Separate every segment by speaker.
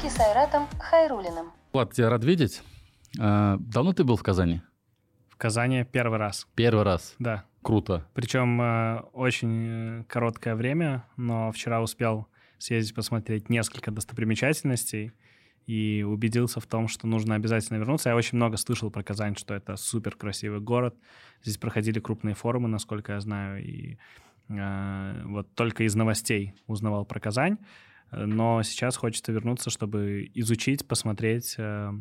Speaker 1: Аки Сайратом Хайрулиным.
Speaker 2: Влад, тебя рад видеть. А, давно ты был в Казани?
Speaker 3: В Казани первый раз.
Speaker 2: Первый раз.
Speaker 3: Да.
Speaker 2: Круто.
Speaker 3: Причем э, очень э, короткое время, но вчера успел съездить посмотреть несколько достопримечательностей и убедился в том, что нужно обязательно вернуться. Я очень много слышал про Казань, что это супер красивый город. Здесь проходили крупные форумы, насколько я знаю, и э, вот только из новостей узнавал про Казань. Но сейчас хочется вернуться, чтобы изучить, посмотреть э,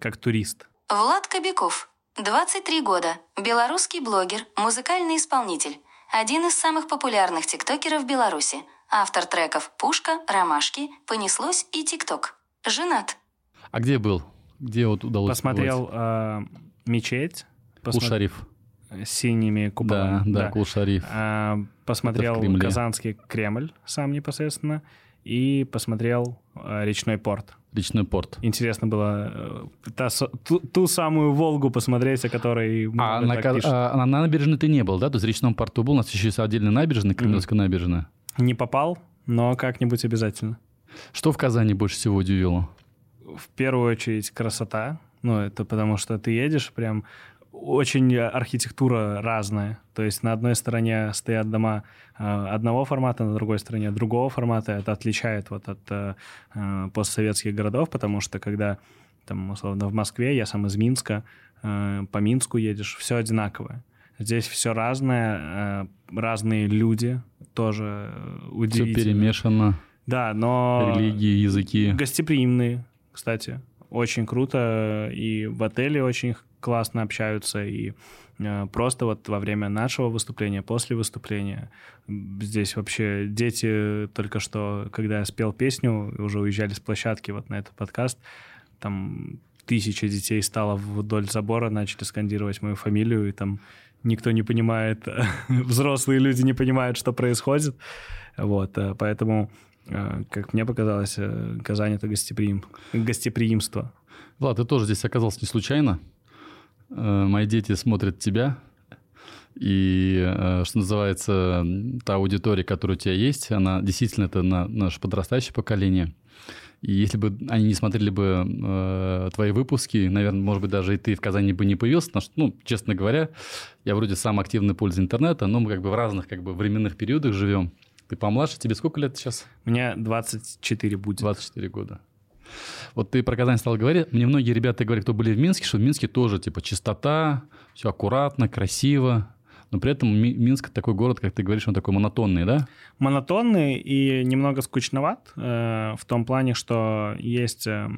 Speaker 3: как турист.
Speaker 1: Влад Кобяков, 23 года, белорусский блогер, музыкальный исполнитель, один из самых популярных тиктокеров Беларуси, автор треков «Пушка», «Ромашки», «Понеслось» и «ТикТок». Женат.
Speaker 2: А где был? Где вот удалось
Speaker 3: Посмотрел э, мечеть.
Speaker 2: Кул-Шариф.
Speaker 3: С синими куполами.
Speaker 2: Да, да, Кул-Шариф.
Speaker 3: А, посмотрел Казанский Кремль сам непосредственно и посмотрел э, речной порт.
Speaker 2: Речной порт.
Speaker 3: Интересно было э, та, ту, ту самую Волгу посмотреть, о которой...
Speaker 2: А на, а на набережной ты не был, да? То есть в речном порту был, у нас еще есть отдельная набережная, Кремлевская mm-hmm. набережная.
Speaker 3: Не попал, но как-нибудь обязательно.
Speaker 2: Что в Казани больше всего удивило?
Speaker 3: В первую очередь красота. Ну, это потому что ты едешь прям очень архитектура разная. То есть на одной стороне стоят дома э, одного формата, на другой стороне другого формата. Это отличает вот от э, э, постсоветских городов, потому что когда там, условно, в Москве, я сам из Минска, по Минску едешь, все одинаковое. Здесь все разное, разные люди тоже удивительно.
Speaker 2: Все перемешано.
Speaker 3: Да, но...
Speaker 2: Религии, языки.
Speaker 3: Гостеприимные, кстати. Очень круто. И в отеле очень классно общаются, и э, просто вот во время нашего выступления, после выступления, здесь вообще дети только что, когда я спел песню, уже уезжали с площадки вот на этот подкаст, там тысяча детей стало вдоль забора, начали скандировать мою фамилию, и там никто не понимает, взрослые люди не понимают, что происходит. Вот, э, поэтому, э, как мне показалось, Казань — это гостеприим, гостеприимство.
Speaker 2: Влад, ты тоже здесь оказался не случайно. Э, мои дети смотрят тебя, и, э, что называется, та аудитория, которая у тебя есть, она действительно это на наше подрастающее поколение. И если бы они не смотрели бы э, твои выпуски, наверное, может быть, даже и ты в Казани бы не появился, потому что, ну, честно говоря, я вроде сам активный пользователь интернета, но мы как бы в разных как бы временных периодах живем. Ты помладше, тебе сколько лет сейчас?
Speaker 3: Мне 24 будет.
Speaker 2: 24 года. Вот ты про Казань стал говорить. Мне многие ребята говорят, кто были в Минске, что в Минске тоже типа чистота, все аккуратно, красиво. Но при этом Минск такой город, как ты говоришь, он такой монотонный, да?
Speaker 3: Монотонный и немного скучноват э, в том плане, что есть э,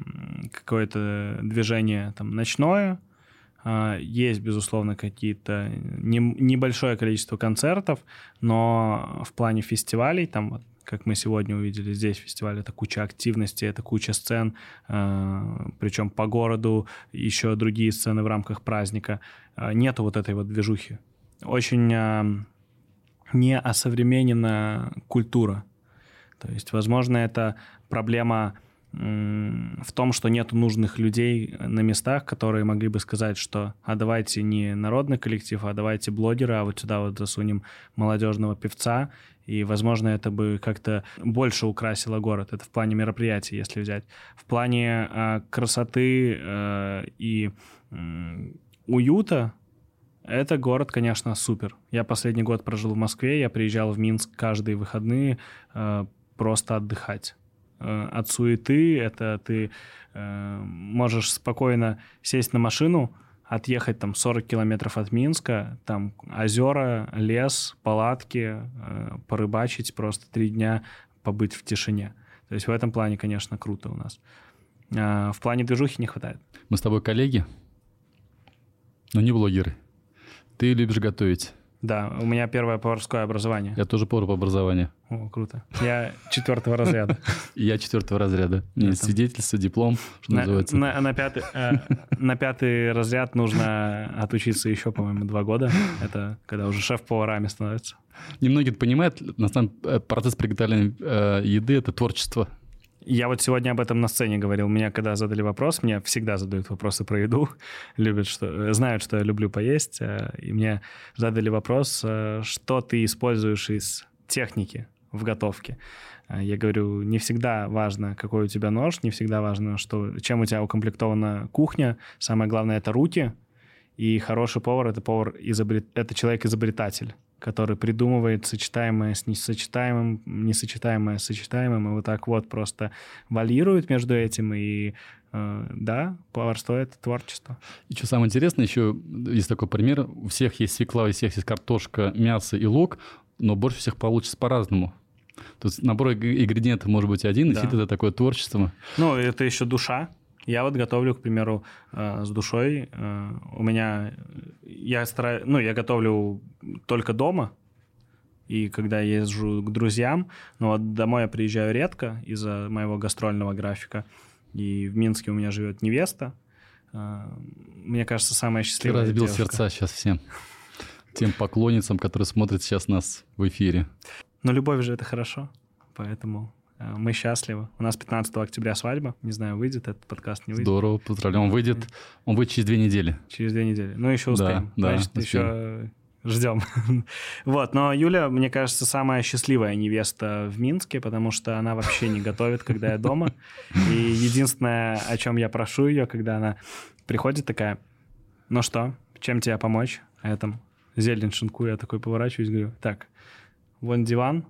Speaker 3: какое-то движение там ночное, э, есть, безусловно, какие-то не, небольшое количество концертов, но в плане фестивалей, там вот как мы сегодня увидели здесь фестиваль, это куча активности, это куча сцен, э, причем по городу еще другие сцены в рамках праздника. Э, нету вот этой вот движухи. Очень э, не осовременена культура. То есть, возможно, это проблема в том, что нет нужных людей на местах, которые могли бы сказать, что а давайте не народный коллектив, а давайте блогера, а вот сюда вот засунем молодежного певца, и, возможно, это бы как-то больше украсило город. Это в плане мероприятий, если взять. В плане э, красоты э, и э, уюта это город, конечно, супер. Я последний год прожил в Москве, я приезжал в Минск каждые выходные э, просто отдыхать. Э, от суеты это ты э, можешь спокойно сесть на машину, отъехать там 40 километров от Минска, там озера, лес, палатки, э, порыбачить просто три дня, побыть в тишине. То есть в этом плане, конечно, круто у нас. А в плане движухи не хватает.
Speaker 2: Мы с тобой коллеги, но не блогеры. Ты любишь готовить.
Speaker 3: Да, у меня первое поварское образование.
Speaker 2: Я тоже повар по образованию.
Speaker 3: О, круто. Я четвертого разряда.
Speaker 2: Я четвертого разряда. Меня свидетельство, диплом, что называется.
Speaker 3: На пятый э, на пятый разряд нужно отучиться еще, по-моему, два года. Это когда уже шеф-поварами становится.
Speaker 2: Немногие понимают, на самом деле, процесс приготовления э, еды – это творчество.
Speaker 3: Я вот сегодня об этом на сцене говорил. Меня когда задали вопрос, мне всегда задают вопросы про еду, любят, что, знают, что я люблю поесть, э, и мне задали вопрос, э, что ты используешь из техники в готовке. А, я говорю, не всегда важно, какой у тебя нож, не всегда важно, что, чем у тебя укомплектована кухня. Самое главное — это руки. И хороший повар — это повар, изобрет... это человек-изобретатель который придумывает сочетаемое с несочетаемым, несочетаемое с сочетаемым, и вот так вот просто валирует между этим, и э, да, поварство — это творчество.
Speaker 2: И что самое интересное, еще есть такой пример, у всех есть свекла, у всех есть картошка, мясо и лук, но больше всех получится по-разному. То есть набор ингредиентов может быть один, да. и это такое творчество.
Speaker 3: Ну, это еще душа. Я вот готовлю, к примеру, э, с душой. Э, у меня я стараюсь, ну, я готовлю только дома, и когда я езжу к друзьям, но вот домой я приезжаю редко из-за моего гастрольного графика. И в Минске у меня живет невеста. Э, мне кажется, самая счастливая
Speaker 2: Ты разбил
Speaker 3: девушка.
Speaker 2: сердца сейчас всем. Тем поклонницам, которые смотрят сейчас нас в эфире.
Speaker 3: Но любовь же это хорошо, поэтому мы счастливы. У нас 15 октября свадьба. Не знаю, выйдет этот подкаст, не выйдет.
Speaker 2: Здорово, поздравляем. Он выйдет, он выйдет через две недели.
Speaker 3: Через две недели. Ну, еще успеем. Да, Значит, да, еще ждем. вот, но Юля, мне кажется, самая счастливая невеста в Минске, потому что она вообще не готовит, когда я дома. И единственное, о чем я прошу ее, когда она приходит такая, ну что, чем тебе помочь? А я там зелень шинкую, я такой поворачиваюсь, говорю, так, вон диван,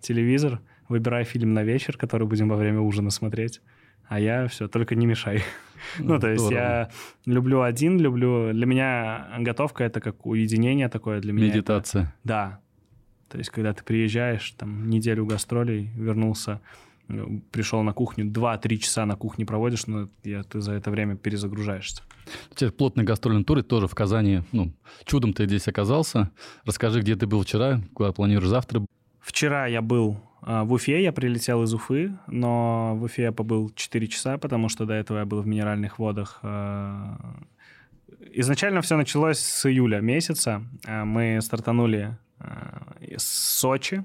Speaker 3: телевизор — выбирай фильм на вечер, который будем во время ужина смотреть, а я все, только не мешай. Ну, то есть я люблю один, люблю... Для меня готовка — это как уединение такое для меня.
Speaker 2: Медитация.
Speaker 3: Да. То есть когда ты приезжаешь, там, неделю гастролей, вернулся, пришел на кухню, 2-3 часа на кухне проводишь, но я, ты за это время перезагружаешься.
Speaker 2: У тебя плотный гастрольный тур, тоже в Казани, ну, чудом ты здесь оказался. Расскажи, где ты был вчера, куда планируешь завтра?
Speaker 3: Вчера я был в Уфе, я прилетел из Уфы, но в Уфе я побыл 4 часа, потому что до этого я был в минеральных водах. А, изначально все началось с июля месяца. А, мы стартанули с Сочи,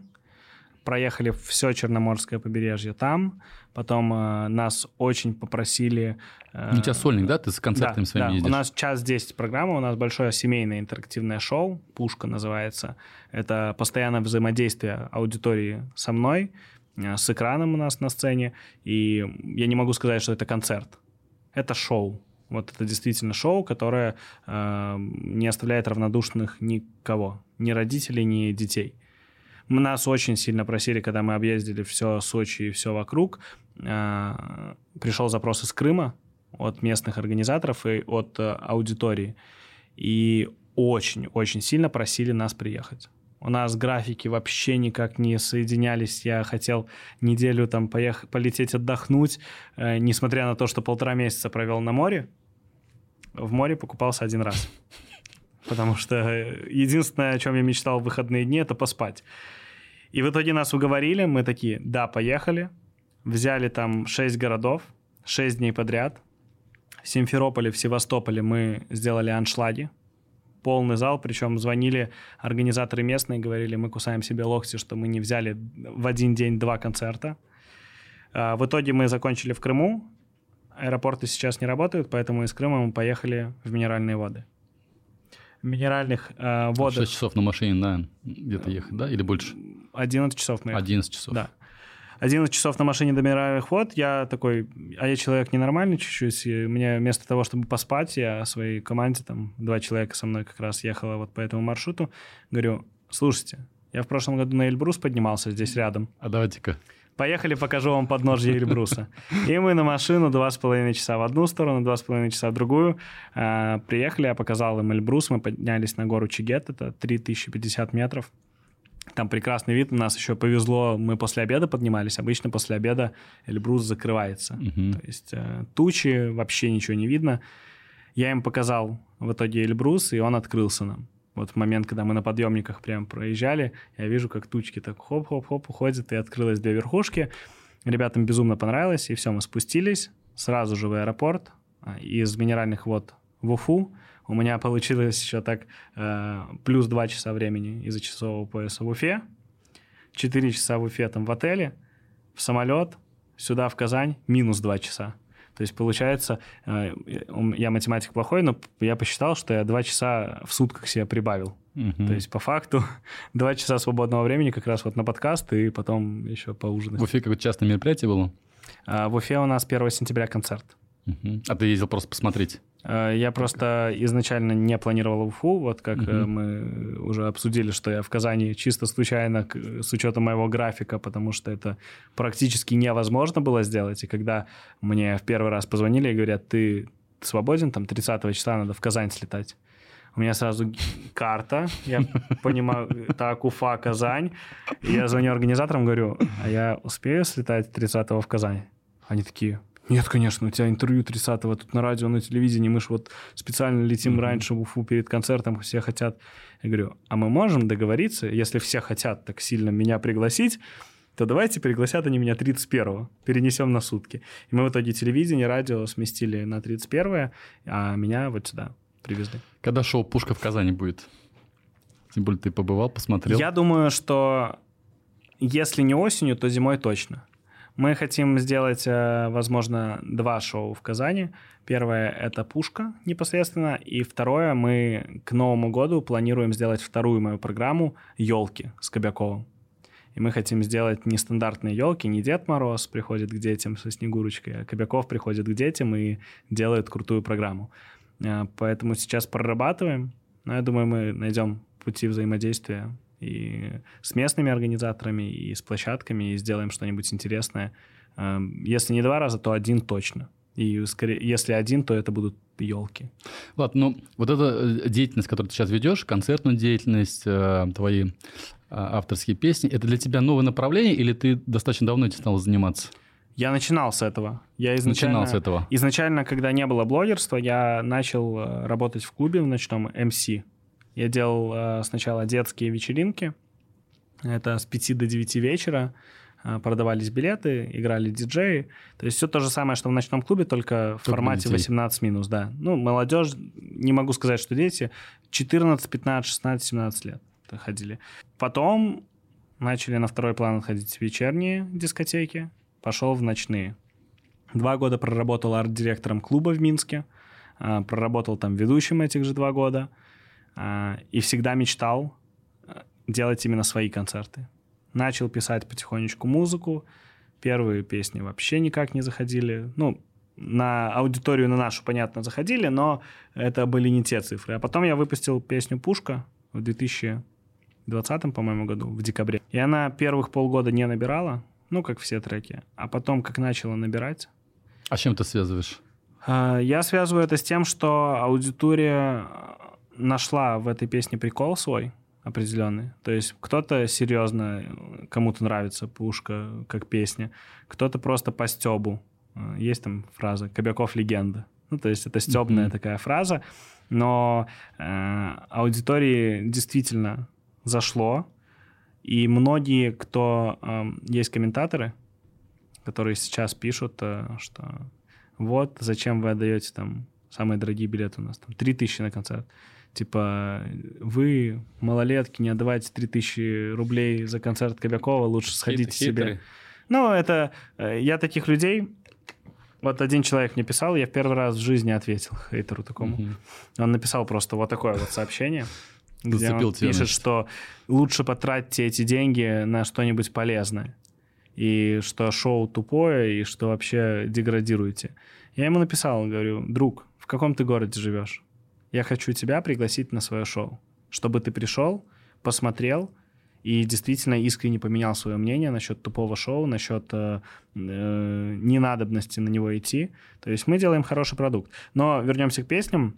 Speaker 3: проехали все Черноморское побережье там, потом э, нас очень попросили...
Speaker 2: Э, у тебя сольник, да? Ты с концертами да, своими да. ездишь?
Speaker 3: у нас час 10 программа, у нас большое семейное интерактивное шоу, «Пушка» называется. Это постоянное взаимодействие аудитории со мной, э, с экраном у нас на сцене, и я не могу сказать, что это концерт. Это шоу. Вот это действительно шоу, которое э, не оставляет равнодушных никого, ни родителей, ни детей. Нас очень сильно просили, когда мы объездили все Сочи и все вокруг. А, пришел запрос из Крыма от местных организаторов и от э, аудитории. И очень-очень сильно просили нас приехать. У нас графики вообще никак не соединялись. Я хотел неделю там поехать, полететь отдохнуть, э, несмотря на то, что полтора месяца провел на море. В море покупался один раз. Потому что единственное, о чем я мечтал в выходные дни, это поспать. И в итоге нас уговорили, мы такие, да, поехали. Взяли там 6 городов, 6 дней подряд. В Симферополе, в Севастополе мы сделали аншлаги. Полный зал, причем звонили организаторы местные, говорили, мы кусаем себе локти, что мы не взяли в один день два концерта. А, в итоге мы закончили в Крыму. Аэропорты сейчас не работают, поэтому из Крыма мы поехали в Минеральные воды минеральных э, водах.
Speaker 2: 6 часов на машине, да, где-то ехать, да, или больше?
Speaker 3: 11 часов мы ехали.
Speaker 2: 11 часов.
Speaker 3: Да. 11 часов на машине до минеральных вод, я такой, а я человек ненормальный чуть-чуть, и мне вместо того, чтобы поспать, я своей команде, там, два человека со мной как раз ехала вот по этому маршруту, говорю, слушайте, я в прошлом году на Эльбрус поднимался здесь рядом.
Speaker 2: А давайте-ка.
Speaker 3: Поехали, покажу вам подножье Эльбруса. И мы на машину два с половиной часа в одну сторону, два с половиной часа в другую. А, приехали, я показал им Эльбрус, мы поднялись на гору Чигет, это 3050 метров. Там прекрасный вид, нас еще повезло, мы после обеда поднимались, обычно после обеда Эльбрус закрывается. Угу. То есть э, тучи, вообще ничего не видно. Я им показал в итоге Эльбрус, и он открылся нам. Вот в момент, когда мы на подъемниках прям проезжали, я вижу, как тучки так хоп-хоп-хоп уходят, и открылось две верхушки. Ребятам безумно понравилось, и все, мы спустились сразу же в аэропорт а, из минеральных вод в Уфу. У меня получилось еще так э, плюс два часа времени из-за часового пояса в Уфе, четыре часа в Уфе там в отеле, в самолет, сюда в Казань минус два часа. То есть получается, э, я математик плохой, но я посчитал, что я два часа в сутках себе прибавил То есть, по факту, два часа свободного времени как раз вот на подкаст и потом еще поужинать.
Speaker 2: В Уфе какое-то частное мероприятие было?
Speaker 3: А, в Уфе у нас 1 сентября концерт.
Speaker 2: Угу. А ты ездил просто посмотреть?
Speaker 3: А, я просто изначально не планировал Уфу, вот как угу. мы уже обсудили, что я в Казани чисто случайно, с учетом моего графика, потому что это практически невозможно было сделать. И когда мне в первый раз позвонили и говорят, ты свободен, там 30 числа надо в Казань слетать. У меня сразу карта, я понимаю, так, Уфа, Казань. я звоню организаторам, говорю, а я успею слетать 30-го в Казань? Они такие, нет, конечно, у тебя интервью 30-го тут на радио, на телевидении, мы же вот специально летим mm-hmm. раньше в Уфу перед концертом, все хотят. Я говорю, а мы можем договориться, если все хотят так сильно меня пригласить, то давайте пригласят они меня 31-го, перенесем на сутки. И мы в итоге телевидение, радио сместили на 31-е, а меня вот сюда привезли.
Speaker 2: Когда шоу «Пушка» в Казани будет? Тем более ты побывал, посмотрел.
Speaker 3: Я думаю, что если не осенью, то зимой точно. Мы хотим сделать, э, возможно, два шоу в Казани. Первое — это «Пушка» непосредственно, и второе — мы к Новому году планируем сделать вторую мою программу «Елки» с Кобяковым. И мы хотим сделать нестандартные елки, не Дед Мороз приходит к детям со Снегурочкой, а Кобяков приходит к детям и делает крутую программу. Э, поэтому сейчас прорабатываем. Но я думаю, мы найдем пути взаимодействия и с местными организаторами, и с площадками, и сделаем что-нибудь интересное. Э, если не два раза, то один точно. И скорее, если один, то это будут елки.
Speaker 2: Ладно, ну вот эта э, деятельность, которую ты сейчас ведешь, концертную деятельность, твои авторские песни, это для тебя новое направление или ты достаточно давно этим стал заниматься?
Speaker 3: Я начинал с этого. Я изначально,
Speaker 2: начинал с этого.
Speaker 3: Изначально, когда не было блогерства, я начал э, работать в клубе в ночном MC. Я делал э, сначала детские вечеринки. Это с 5 до 9 вечера. Э, продавались билеты, играли диджеи. То есть все то же самое, что в ночном клубе, только в только формате 18 минус, да. Ну, молодежь, не могу сказать, что дети, 14, 15, 16, 17 лет ходили. Потом начали на второй план отходить вечерние дискотеки пошел в ночные. Два года проработал арт-директором клуба в Минске, а, проработал там ведущим этих же два года и всегда мечтал а, делать именно свои концерты. Начал писать потихонечку музыку, первые песни вообще никак не заходили. Ну, на аудиторию на нашу, понятно, заходили, но это были не те цифры. А потом я выпустил песню «Пушка» в 2020, по-моему, году, в декабре. И она первых полгода не набирала, ну, как все треки. А потом, как начала набирать...
Speaker 2: А с чем ты связываешь?
Speaker 3: А, я связываю это с тем, что аудитория нашла в этой песне прикол свой определенный. То есть кто-то серьезно, кому-то нравится пушка как песня, кто-то просто по стебу. А, есть там фраза «Кобяков легенда». Ну, то есть это стебная mm-hmm. такая фраза, но э, аудитории действительно зашло, и многие, кто... Э, есть комментаторы, которые сейчас пишут, э, что вот, зачем вы отдаете там самые дорогие билеты у нас, там 3000 на концерт. Типа, вы, малолетки, не отдавайте 3000 рублей за концерт Кобякова, лучше сходите себе. Ну, это... Э, я таких людей... Вот один человек мне писал, я в первый раз в жизни ответил хейтеру такому. Угу. Он написал просто вот такое вот сообщение где он пишет, значит. что лучше потратьте эти деньги на что-нибудь полезное. И что шоу тупое, и что вообще деградируете. Я ему написал, говорю, друг, в каком ты городе живешь? Я хочу тебя пригласить на свое шоу, чтобы ты пришел, посмотрел и действительно искренне поменял свое мнение насчет тупого шоу, насчет э, э, ненадобности на него идти. То есть мы делаем хороший продукт. Но вернемся к песням.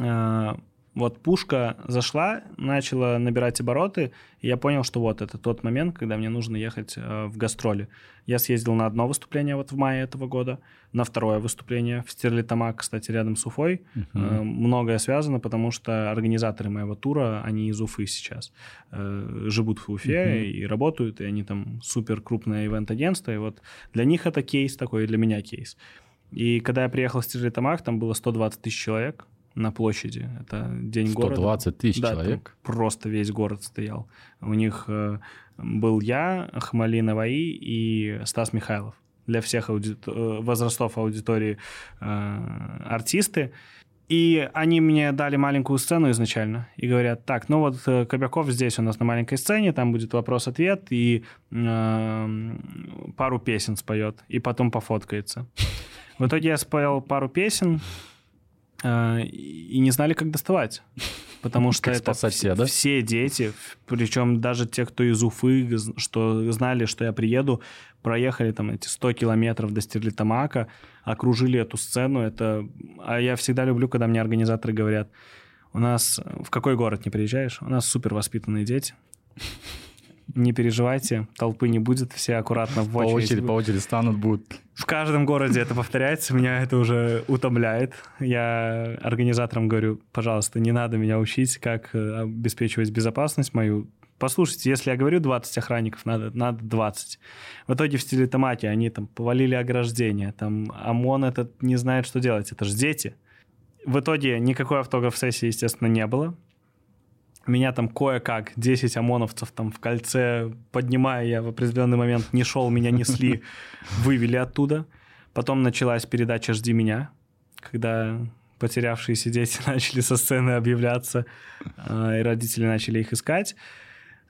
Speaker 3: Э, вот пушка зашла, начала набирать обороты, и я понял, что вот это тот момент, когда мне нужно ехать э, в гастроли. Я съездил на одно выступление вот в мае этого года, на второе выступление в Стерлитамак, кстати, рядом с Уфой. Uh-huh. Э, многое связано, потому что организаторы моего тура, они из Уфы сейчас. Э, живут в Уфе uh-huh. и работают, и они там супер крупное ивент-агентство, и вот для них это кейс такой, и для меня кейс. И когда я приехал в Стерлитамак, там было 120 тысяч человек, на площади. Это день 120 города.
Speaker 2: 120 тысяч да, человек?
Speaker 3: Просто весь город стоял. У них э, был я, Хмалина Ваи и Стас Михайлов. Для всех ауди... Э, возрастов аудитории э, артисты. И они мне дали маленькую сцену изначально и говорят, так, ну вот Кобяков здесь у нас на маленькой сцене, там будет вопрос-ответ и э, пару песен споет, и потом пофоткается. В итоге я спел пару песен и не знали, как доставать. Потому что
Speaker 2: Как
Speaker 3: это
Speaker 2: спасать
Speaker 3: вс-
Speaker 2: себя, да?
Speaker 3: все дети, причем даже те, кто из Уфы, что знали, что я приеду, проехали там эти 100 километров до Стерлитамака, окружили эту сцену. Это... А я всегда люблю, когда мне организаторы говорят, у нас... В какой город не приезжаешь? У нас супер воспитанные дети. Не переживайте, толпы не будет, все аккуратно в
Speaker 2: По
Speaker 3: очередь.
Speaker 2: очереди, по очереди станут, будут.
Speaker 3: В каждом городе это повторяется, меня это уже утомляет. Я организаторам говорю, пожалуйста, не надо меня учить, как э, обеспечивать безопасность мою. Послушайте, если я говорю 20 охранников, надо, надо 20. В итоге в стиле томате они там повалили ограждение, там ОМОН этот не знает, что делать, это же дети. В итоге никакой автограф-сессии, естественно, не было. Меня там кое-как 10 ОМОНовцев там в кольце, поднимая, я в определенный момент не шел, меня несли, вывели оттуда. Потом началась передача «Жди меня», когда потерявшиеся дети начали со сцены объявляться, э, и родители начали их искать.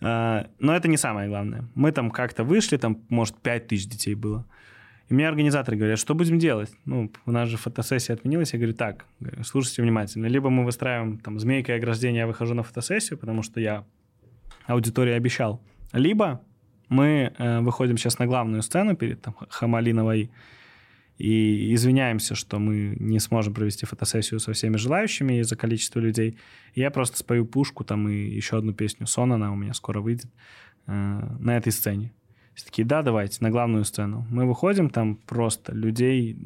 Speaker 3: Э, Но это не самое главное. Мы там как-то вышли, там, может, 5 тысяч детей было. И мне организаторы говорят, что будем делать? Ну, у нас же фотосессия отменилась. Я говорю, так, слушайте внимательно. Либо мы выстраиваем там змейкой ограждение, я выхожу на фотосессию, потому что я аудитории обещал. Либо мы э, выходим сейчас на главную сцену перед там, Хамалиновой и извиняемся, что мы не сможем провести фотосессию со всеми желающими из-за количества людей. Я просто спою пушку там и еще одну песню «Сон», она у меня скоро выйдет, э, на этой сцене. Все такие, да, давайте, на главную сцену. Мы выходим, там просто людей...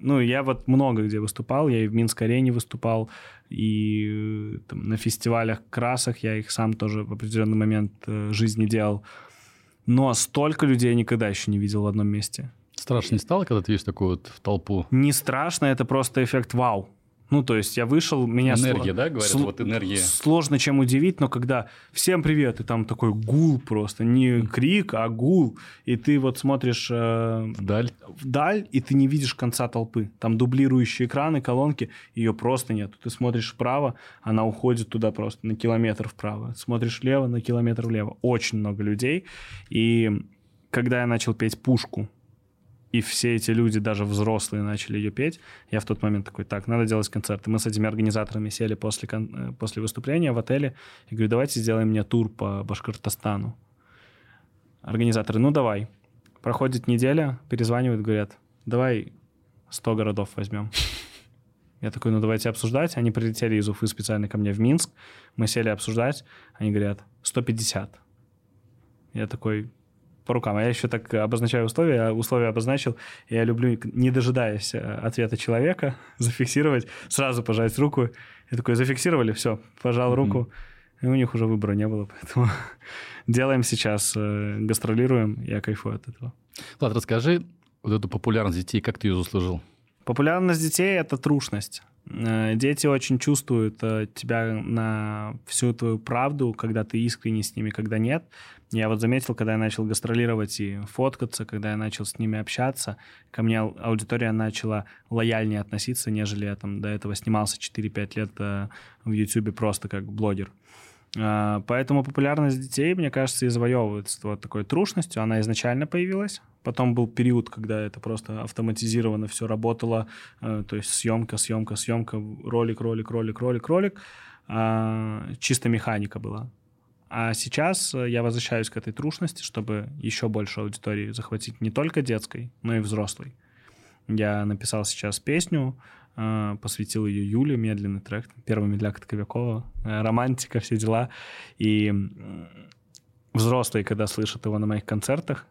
Speaker 3: Ну, я вот много где выступал, я и в Минской арене выступал, и э, там, на фестивалях красок я их сам тоже в определенный момент э, жизни делал. Но столько людей я никогда еще не видел в одном месте.
Speaker 2: Страшно не стало, когда ты видишь такую вот толпу?
Speaker 3: Не страшно, это просто эффект вау. Ну, то есть я вышел, меня...
Speaker 2: Энергия,
Speaker 3: сло-
Speaker 2: да, говорят?
Speaker 3: сло-
Speaker 2: Вот энергия.
Speaker 3: Сложно чем удивить, но когда всем привет, и там такой гул просто, не крик, а гул, и ты вот смотришь э,
Speaker 2: Вдаль.
Speaker 3: вдаль, и ты не видишь конца толпы. Там дублирующие экраны, колонки, ее просто нет. Ты смотришь вправо, она уходит туда просто на километр вправо. Смотришь влево, на километр влево. Очень много людей. И когда я начал петь «Пушку», и все эти люди, даже взрослые, начали ее петь, я в тот момент такой, так, надо делать концерт. И мы с этими организаторами сели после, кон- э, после выступления в отеле и говорю, давайте сделаем мне тур по Башкортостану. Организаторы, ну давай. Проходит неделя, перезванивают, говорят, давай 100 городов возьмем. Я такой, ну давайте обсуждать. Они прилетели из Уфы специально ко мне в Минск. Мы сели обсуждать. Они говорят, 150. Я такой, по рукам. А я еще так обозначаю условия. Условия обозначил. Я люблю, не дожидаясь э, ответа человека, зафиксировать, сразу пожать руку. Я такой, зафиксировали, все, пожал руку. И у них уже выбора не было, поэтому делаем сейчас, э, гастролируем, я кайфую от этого.
Speaker 2: Влад, расскажи вот эту популярность детей, как ты ее заслужил?
Speaker 3: Популярность детей — это трушность. Э, Дети очень чувствуют э, тебя на всю твою правду, когда ты искренне с ними, когда нет. Я вот заметил, когда я начал гастролировать и фоткаться, когда я начал с ними общаться, ко мне ау- аудитория начала лояльнее относиться, нежели я там до этого снимался 4-5 лет э, в YouTube просто как блогер. Поэтому популярность детей, мне кажется, и завоевывается вот такой трушностью. Она изначально появилась. Потом был период, когда это просто автоматизированно все работало. э, То есть съемка, съемка, съемка, ролик, ролик, ролик, ролик, ролик. А, Чисто механика была. А сейчас э, я возвращаюсь к этой трушности, чтобы еще больше аудитории захватить не только детской, но и взрослой. Я написал сейчас песню, посвятил ее Юле, медленный трек, первый медляк Тковякова, э, романтика, все дела. И взрослые, когда слышат его на моих концертах,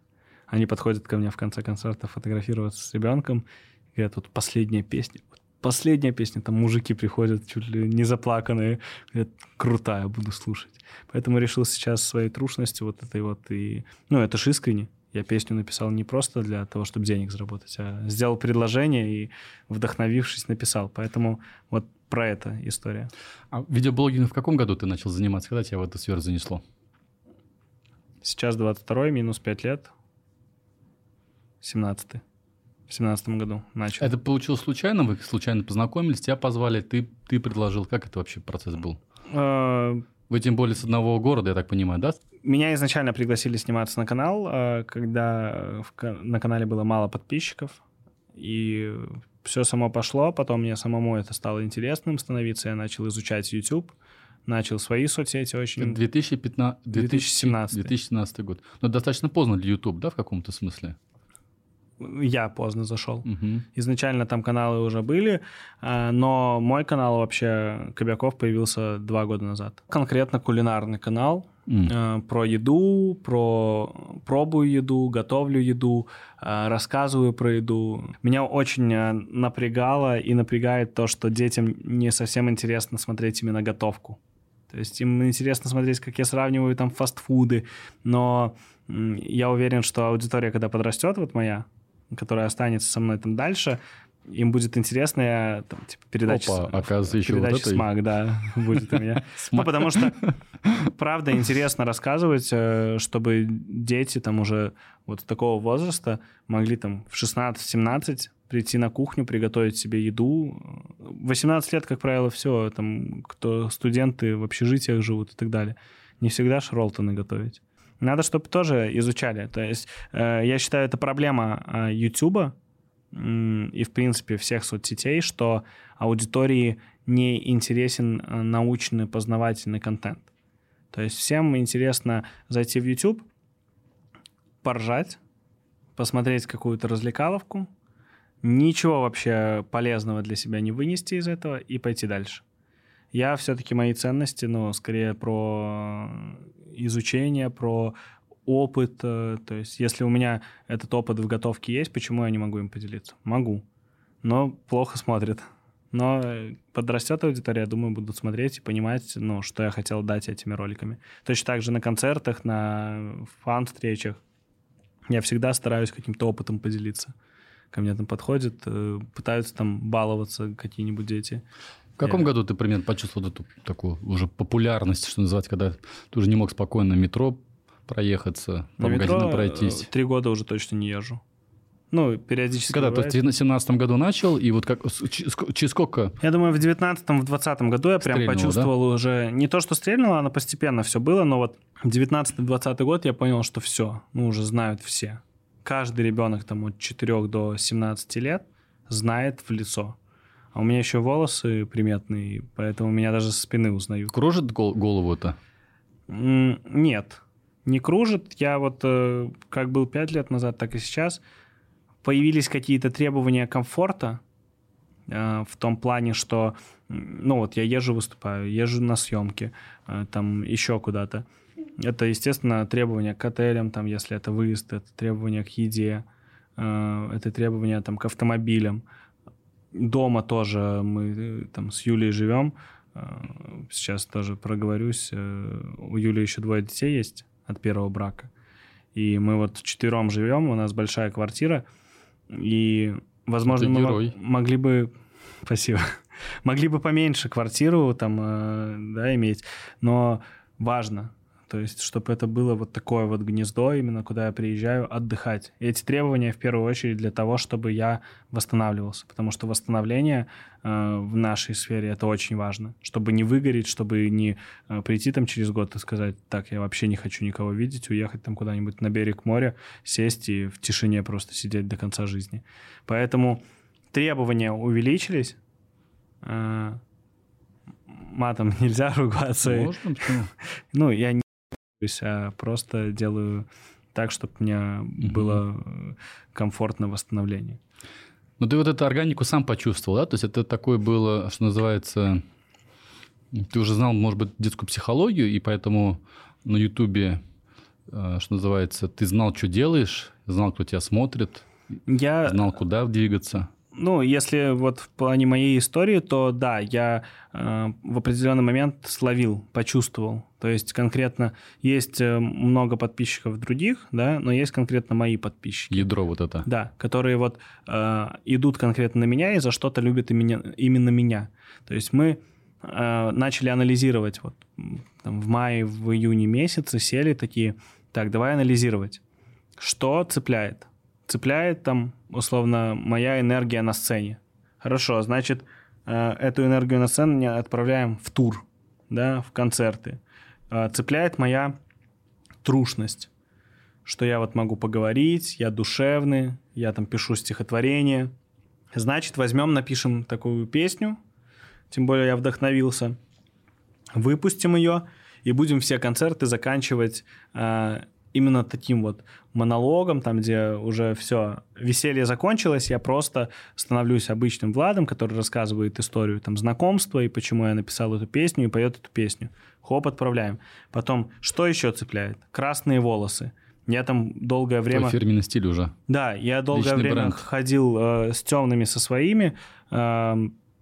Speaker 3: они подходят ко мне в конце концерта фотографироваться с ребенком, и говорят, вот последняя песня, вот последняя песня, там мужики приходят чуть ли не заплаканные, говорят, крутая, буду слушать. Поэтому решил сейчас своей трушностью вот этой вот и... Ну, это ж искренне. Я песню написал не просто для того, чтобы денег заработать, а сделал предложение и, вдохновившись, написал. Поэтому вот про это история.
Speaker 2: А видеоблогингом в каком году ты начал заниматься? Когда тебя в эту сферу занесло?
Speaker 3: Сейчас 22 минус 5 лет. 17
Speaker 2: То
Speaker 3: в семнадцатом году начал.
Speaker 2: Это получилось случайно? Вы случайно познакомились, тебя позвали, ты, ты предложил. Как это вообще процесс был?
Speaker 3: Э,
Speaker 2: Вы тем более с одного города, я так понимаю, да?
Speaker 3: Меня изначально пригласили сниматься на канал, э, когда ка- на канале было мало подписчиков, и все само пошло, потом мне самому это стало интересным становиться, я начал изучать YouTube, начал свои соцсети очень...
Speaker 2: 2015,
Speaker 3: 2017.
Speaker 2: 2017 год. Но достаточно поздно для YouTube, да, в каком-то смысле?
Speaker 3: Я поздно зашел.
Speaker 2: Мгм.
Speaker 3: Изначально там каналы уже были, а, но мой канал вообще, Кобяков, появился два года назад. Конкретно кулинарный канал, э, про еду, про пробую еду, готовлю еду, э, рассказываю про еду. Меня очень напрягало и напрягает то, что детям не совсем интересно смотреть именно готовку. То есть им интересно смотреть, как я сравниваю там фастфуды, но я уверен, что аудитория, когда подрастет, вот моя, которая останется со мной там дальше, им будет интересно, я, там, типа, передача,
Speaker 2: Опа, оказывается, еще вот
Speaker 3: передача
Speaker 2: это и-
Speaker 3: «Смак», да, будет у меня. Ну, потому что, правда, интересно рассказывать, э, чтобы дети там уже вот такого возраста могли там в 16-17 прийти на кухню, приготовить себе еду. 18 лет, как правило, все, там, кто студенты в общежитиях живут и так далее. Не всегда ж роллтоны готовить. Надо, чтобы тоже изучали. То есть, э, я считаю, это проблема э, Ютуба м, и, в принципе, всех соцсетей, что аудитории не интересен э, научный познавательный контент. То есть всем интересно зайти в YouTube, поржать, посмотреть какую-то развлекаловку, ничего вообще полезного для себя не вынести из этого и пойти дальше. Я все-таки мои ценности, ну, скорее про изучение, про опыт. э, То есть, если у меня этот опыт в готовке есть, почему я не могу им поделиться? Могу. Но плохо смотрят. Но э, подрастет аудитория, я думаю, будут смотреть и понимать, ну, что я хотел дать этими роликами. Точно так же на концертах, на фан-встречах. Я всегда стараюсь каким-то опытом поделиться. Ко мне там подходят, э, пытаются там баловаться какие-нибудь дети.
Speaker 2: В каком
Speaker 3: Я-
Speaker 2: году ты примерно почувствовал эту такую уже популярность, что называется, когда ты уже не мог спокойно на метро проехаться, по
Speaker 3: На метро
Speaker 2: магазинам
Speaker 3: э,
Speaker 2: пройтись?
Speaker 3: три года уже точно не езжу. Ну, периодически
Speaker 2: Когда ты в
Speaker 3: бывает.
Speaker 2: 2017 году начал, и вот как через сколько?
Speaker 3: Я думаю, в 19-м, в 20 году я прям
Speaker 2: Стрельнуло,
Speaker 3: почувствовал уже... Не то, что стрельнуло, оно постепенно все было, но вот 19-20 год я понял, что все, ну, уже знают все. Каждый ребенок там от 4 до 17 лет знает в лицо. А у меня еще волосы приметные, поэтому меня даже со спины узнают.
Speaker 2: Кружит гол- голову это?
Speaker 3: М, Нет, не кружит. Я вот э, как был 5 лет назад, так и сейчас. Появились какие-то требования комфорта э, в том плане, что, ну вот я езжу, выступаю, езжу на съемки, э, там еще куда-то. Это, естественно, требования к отелям, там, если это выезд, это требования к еде, это требования там, к автомобилям. Дома тоже мы э, там с Юлей живем. Э, Сейчас тоже проговорюсь. Э, У Юли еще двое детей есть от первого брака. И мы вот четвером живем, у нас большая квартира. И, возможно,
Speaker 2: Ты
Speaker 3: мы
Speaker 2: герой.
Speaker 3: могли бы... Спасибо. Могли бы поменьше квартиру там, да, иметь. Но важно, то есть, чтобы это было вот такое вот гнездо, именно куда я приезжаю отдыхать. И эти требования в первую очередь для того, чтобы я восстанавливался, потому что восстановление э, в нашей сфере это очень важно, чтобы не выгореть, чтобы не э, прийти там через год и сказать, так, я вообще не хочу никого видеть, уехать там куда-нибудь на берег моря, сесть и в тишине просто сидеть до конца жизни. Поэтому требования увеличились. Э, матом нельзя ругаться.
Speaker 2: Можно? Почему?
Speaker 3: Ну, я не а просто делаю так, чтобы мне было э, комфортно восстановление.
Speaker 2: Ну, ты вот эту органику сам почувствовал, да? То есть это такое было, что называется... Ты уже знал, может быть, детскую психологию, и поэтому на Ютубе, э, что называется, ты знал, что делаешь, знал, кто тебя смотрит,
Speaker 3: Я,
Speaker 2: знал, куда двигаться.
Speaker 3: Ну, если вот в плане моей истории, то да, я э, в определенный момент словил, почувствовал. То есть конкретно есть э, много подписчиков других, да, но есть конкретно мои подписчики.
Speaker 2: Ядро вот это.
Speaker 3: Да, которые вот э, идут конкретно на меня и за что-то любят именно, именно меня. То есть мы э, начали анализировать вот там, в мае, в июне месяце, сели такие, так, давай анализировать, что цепляет, цепляет там, условно, моя энергия на сцене. Хорошо, значит, э, эту энергию на сцене отправляем в тур, да, в концерты. Э, цепляет моя трушность, что я вот могу поговорить, я душевный, я там пишу стихотворение. Значит, возьмем, напишем такую песню, тем более я вдохновился, выпустим ее и будем все концерты заканчивать э, именно таким вот монологом, там, где уже все, веселье закончилось, я просто становлюсь обычным Владом, который рассказывает историю там знакомства и почему я написал эту песню и поет эту песню. Хоп, отправляем. Потом, что еще цепляет? Красные волосы. Я там долгое время...
Speaker 2: Твой фирменный стиль уже.
Speaker 3: Да, я долгое
Speaker 2: Личный
Speaker 3: время
Speaker 2: бренд.
Speaker 3: ходил э, с темными со своими. Э,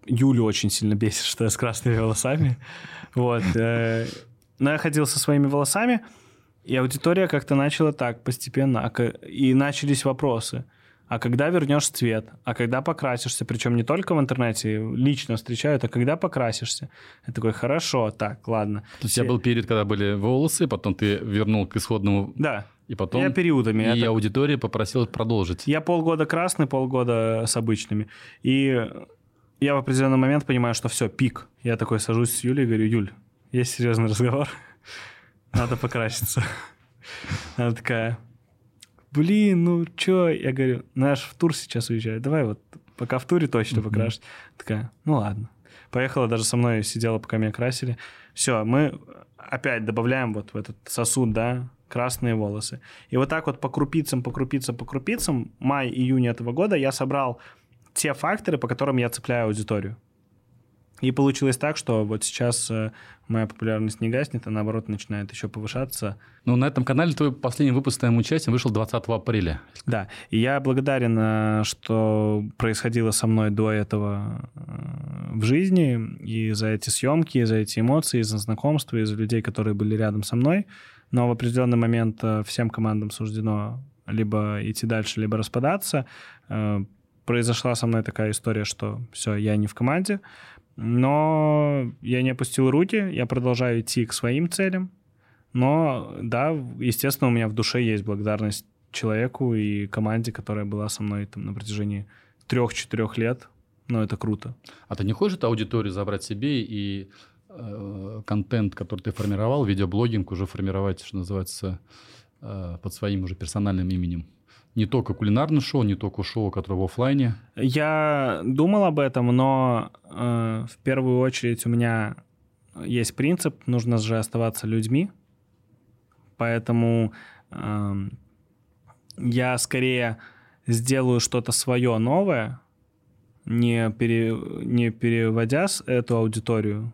Speaker 3: Юлю очень сильно бесит, что я с красными волосами. Вот. э, но я ходил со своими волосами, и аудитория как-то начала так постепенно. а И начались вопросы. А когда вернешь цвет? А когда покрасишься? Причем не только в интернете, лично встречают, а когда покрасишься? Я такой, хорошо, так, ладно.
Speaker 2: То есть у тебя был период, когда были волосы, потом ты вернул к исходному,
Speaker 3: Да,
Speaker 2: и потом...
Speaker 3: я периодами.
Speaker 2: И
Speaker 3: Это-
Speaker 2: аудитория попросила продолжить.
Speaker 3: Я полгода красный, полгода с обычными. И я в определенный момент понимаю, что все, пик. Я такой сажусь с Юлей и говорю, Юль, есть серьезный разговор, надо покраситься. Она такая, блин, ну чё? Я говорю, наш в тур сейчас уезжает, давай вот пока в туре точно покрасишь. Такая, ну ладно. Поехала даже со мной, сидела, пока меня красили. Все, мы опять добавляем вот в этот сосуд, да, красные волосы. И вот так вот по крупицам, по крупицам, по крупицам, май-июнь этого года я собрал те факторы, по которым я цепляю аудиторию. И получилось так, что вот сейчас э, моя популярность не гаснет, а наоборот начинает еще повышаться.
Speaker 2: Ну, на этом канале твой последний выпуск с твоим участием вышел 20 апреля.
Speaker 3: Да, и я благодарен, э, что происходило со мной до этого э, в жизни, и за эти съемки, и за эти эмоции, и за знакомства, и за людей, которые были рядом со мной. Но в определенный момент всем командам суждено либо идти дальше, либо распадаться. Произошла со мной такая история, что все, я не в команде, но я не опустил руки, я продолжаю идти к своим целям. Но да, естественно, у меня в душе есть благодарность человеку и команде, которая была со мной там на протяжении трех-четырех лет. Но это круто.
Speaker 2: А ты не хочешь эту аудиторию забрать себе и э, контент, который ты формировал, видеоблогинг уже формировать, что называется, э, под своим уже персональным именем? Не только кулинарное шоу, не только шоу, которое в оффлайне.
Speaker 3: Я думал об этом, но э, в первую очередь у меня есть принцип, нужно же оставаться людьми. Поэтому эм, я скорее сделаю что-то свое новое, не, пере, не переводя с- эту аудиторию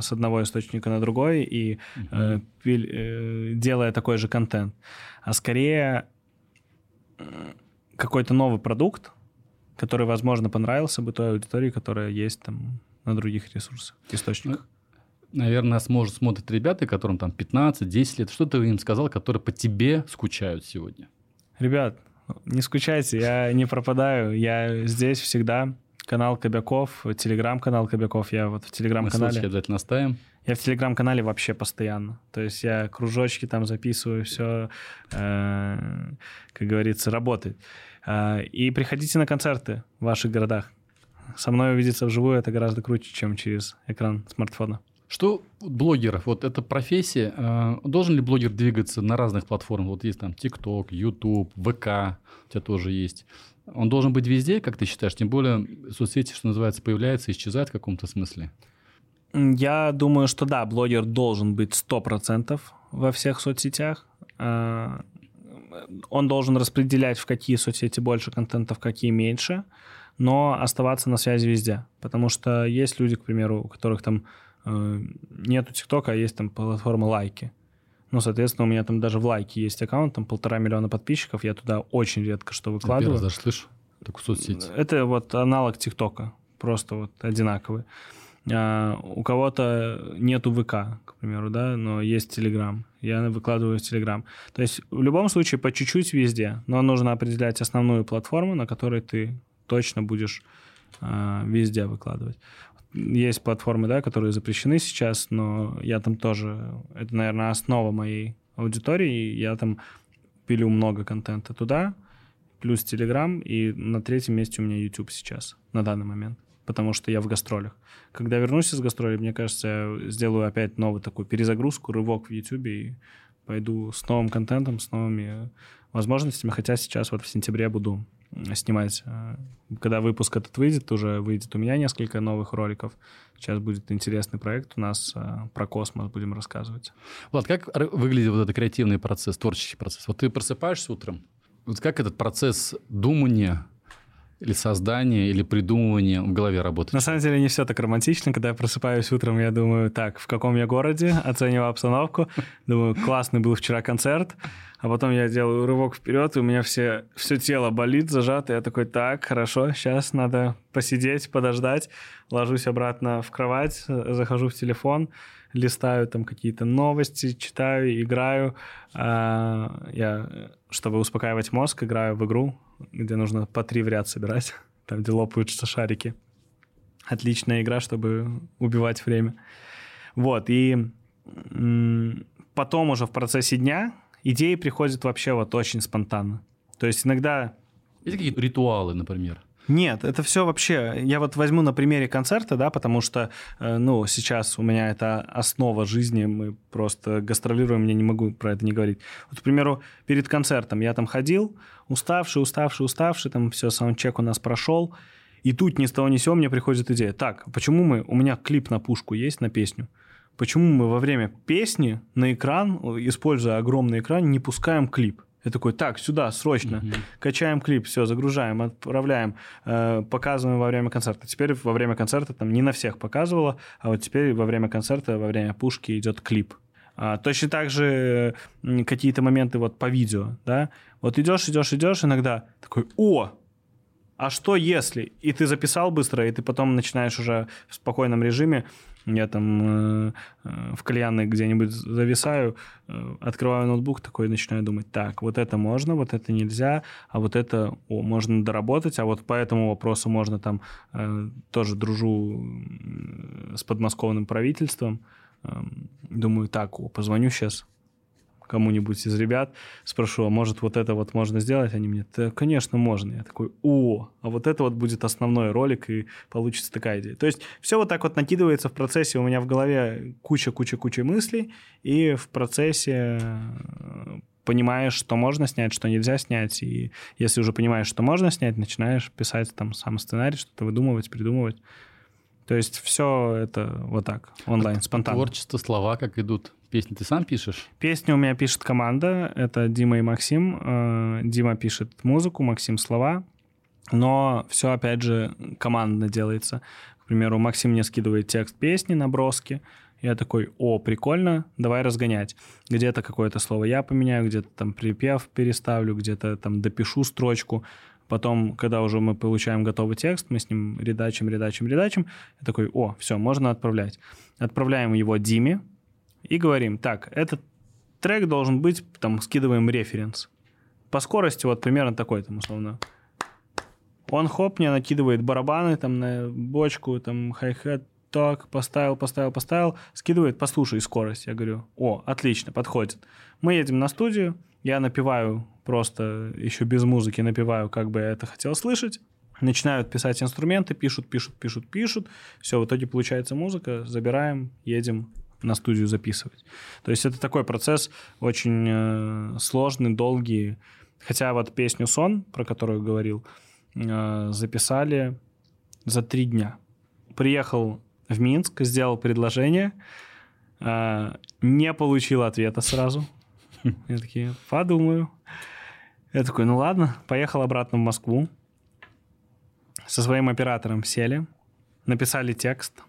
Speaker 3: с одного источника на другой и э, пиль- э, делая такой же контент, а скорее э, какой-то новый продукт, который, возможно, понравился бы той аудитории, которая есть там на других ресурсах, источниках.
Speaker 2: Наверное, нас, может, смотрят ребята, которым там 15-10 лет. Что ты им сказал, которые по тебе скучают сегодня?
Speaker 3: Ребят, не скучайте, я не пропадаю, я здесь всегда. Канал Кобяков, телеграм-канал Кобяков, я вот в
Speaker 2: Мы
Speaker 3: телеграм-канале...
Speaker 2: ссылочки обязательно оставим.
Speaker 3: Я в телеграм-канале вообще постоянно. То есть я кружочки там записываю, все, как говорится, работает. Э, И приходите на концерты в ваших городах. Со мной увидеться вживую это гораздо круче, чем через экран смартфона.
Speaker 2: Что блогеров, вот эта профессия, э, должен ли блогер двигаться на разных платформах? Вот есть там TikTok, YouTube, ВК, у тебя тоже есть. Он должен быть везде, как ты считаешь? Тем более соцсети, что называется, появляются, исчезают в каком-то смысле.
Speaker 3: Я думаю, что да, блогер должен быть 100% во всех соцсетях. Э, Он должен распределять, в какие соцсети больше контента, в какие меньше, но оставаться на связи везде. Потому что есть люди, к примеру, у которых там э, нету ТикТока, а есть там платформа лайки. Ну, соответственно, у меня там даже в лайке есть аккаунт, там полтора миллиона подписчиков, я туда очень редко что
Speaker 2: Я первый
Speaker 3: выкладываю.
Speaker 2: раз слышу такую соцсеть.
Speaker 3: Это вот аналог ТикТока, просто вот одинаковый. А, у кого-то нету ВК, к примеру, да, но есть Телеграм. Я выкладываю в Телеграм. То есть в любом случае по чуть-чуть везде, но нужно определять основную платформу, на которой ты точно будешь а, везде выкладывать. Есть платформы, да, которые запрещены сейчас, но я там тоже, это, наверное, основа моей аудитории, и я там пилю много контента туда, плюс Telegram, и на третьем месте у меня YouTube сейчас, на данный момент, потому что я в гастролях. Когда вернусь из гастролей, мне кажется, я сделаю опять новую такую перезагрузку, рывок в YouTube и пойду с новым контентом, с новыми возможностями, хотя сейчас вот в сентябре буду снимать. Э, когда выпуск этот выйдет, уже выйдет у меня несколько новых роликов. Сейчас будет интересный проект у нас э, про космос, будем рассказывать.
Speaker 2: Влад, как выглядит вот этот креативный процесс, творческий процесс? Вот ты просыпаешься утром, вот как этот процесс думания или создание, или придумывание в голове работает?
Speaker 3: На самом деле не все так романтично. Когда я просыпаюсь утром, я думаю, так, в каком я городе, оцениваю обстановку, думаю, классный был вчера концерт, а потом я делаю рывок вперед, и у меня все, все тело болит, зажато, я такой, так, хорошо, сейчас надо посидеть, подождать, ложусь обратно в кровать, захожу в телефон, листаю там какие-то новости, читаю, играю. А, я, чтобы успокаивать мозг, играю в игру где нужно по три в ряд собирать, там, где лопаются шарики. Отличная игра, чтобы убивать время. Вот, и потом уже в процессе дня идеи приходят вообще вот очень спонтанно. То есть иногда...
Speaker 2: Есть какие-то ритуалы, например?
Speaker 3: Нет, это все вообще... Я вот возьму на примере концерта, да, потому что, э, ну, сейчас у меня это основа жизни, мы просто гастролируем, я не могу про это не говорить. Вот, к примеру, перед концертом я там ходил, уставший, уставший, уставший, там все, саундчек у нас прошел, и тут ни с того ни сего мне приходит идея. Так, почему мы... У меня клип на пушку есть, на песню. Почему мы во время песни на экран, используя огромный экран, не пускаем клип? Я такой, так, сюда, срочно. Угу. Качаем клип, все, загружаем, отправляем, э, показываем во время концерта. Теперь во время концерта там не на всех показывала, а вот теперь во время концерта, во время пушки идет клип. А, точно так же какие-то моменты вот по видео, да. Вот идешь, идешь, идешь, иногда такой, о, а что если? И ты записал быстро, и ты потом начинаешь уже в спокойном режиме я там э, э, в кальянной где-нибудь зависаю, э, открываю ноутбук такой начинаю думать, так, вот это можно, вот это нельзя, а вот это о, можно доработать, а вот по этому вопросу можно там тоже дружу с подмосковным правительством. Э, думаю, так, о, позвоню сейчас кому-нибудь из ребят, спрошу, а может вот это вот можно сделать? Они мне, да, конечно, можно. Я такой, о, а вот это вот будет основной ролик, и получится такая идея. То есть все вот так вот накидывается в процессе, у меня в голове куча-куча-куча мыслей, и в процессе э, понимаешь, что можно снять, что нельзя снять, и если уже понимаешь, что можно снять, начинаешь писать там сам сценарий, что-то выдумывать, придумывать. То есть все это вот так, онлайн, спонтанно.
Speaker 2: Творчество, слова как идут? Песни ты сам пишешь?
Speaker 3: Песни у меня пишет команда. Это Дима и Максим. Э, Дима пишет музыку, Максим слова. Но все, опять же, командно делается. К примеру, Максим мне скидывает текст песни, наброски. Я такой, о, прикольно, давай разгонять. Где-то какое-то слово я поменяю, где-то там припев переставлю, где-то там допишу строчку. Потом, когда уже мы получаем готовый текст, мы с ним редачим, редачим, редачим. Я такой, о, все, можно отправлять. Отправляем его Диме и говорим, так, этот трек должен быть, там, скидываем референс. По скорости вот примерно такой, там, условно. Он хоп, мне накидывает барабаны там на бочку, там хай-хет, так, поставил, поставил, поставил, скидывает, послушай скорость. Я говорю, о, отлично, подходит. Мы едем на студию, я напиваю просто еще без музыки, напиваю, как бы я это хотел слышать. Начинают писать инструменты, пишут, пишут, пишут, пишут. Все, в итоге получается музыка, забираем, едем на студию записывать. То есть это такой процесс очень э, сложный, долгий. Хотя вот песню «Сон», про которую говорил, э, записали за три дня. Приехал в Минск, сделал предложение, э, не получил ответа сразу. Я такие, подумаю. Я такой, ну ладно, поехал обратно в Москву. Со своим оператором сели, написали текст.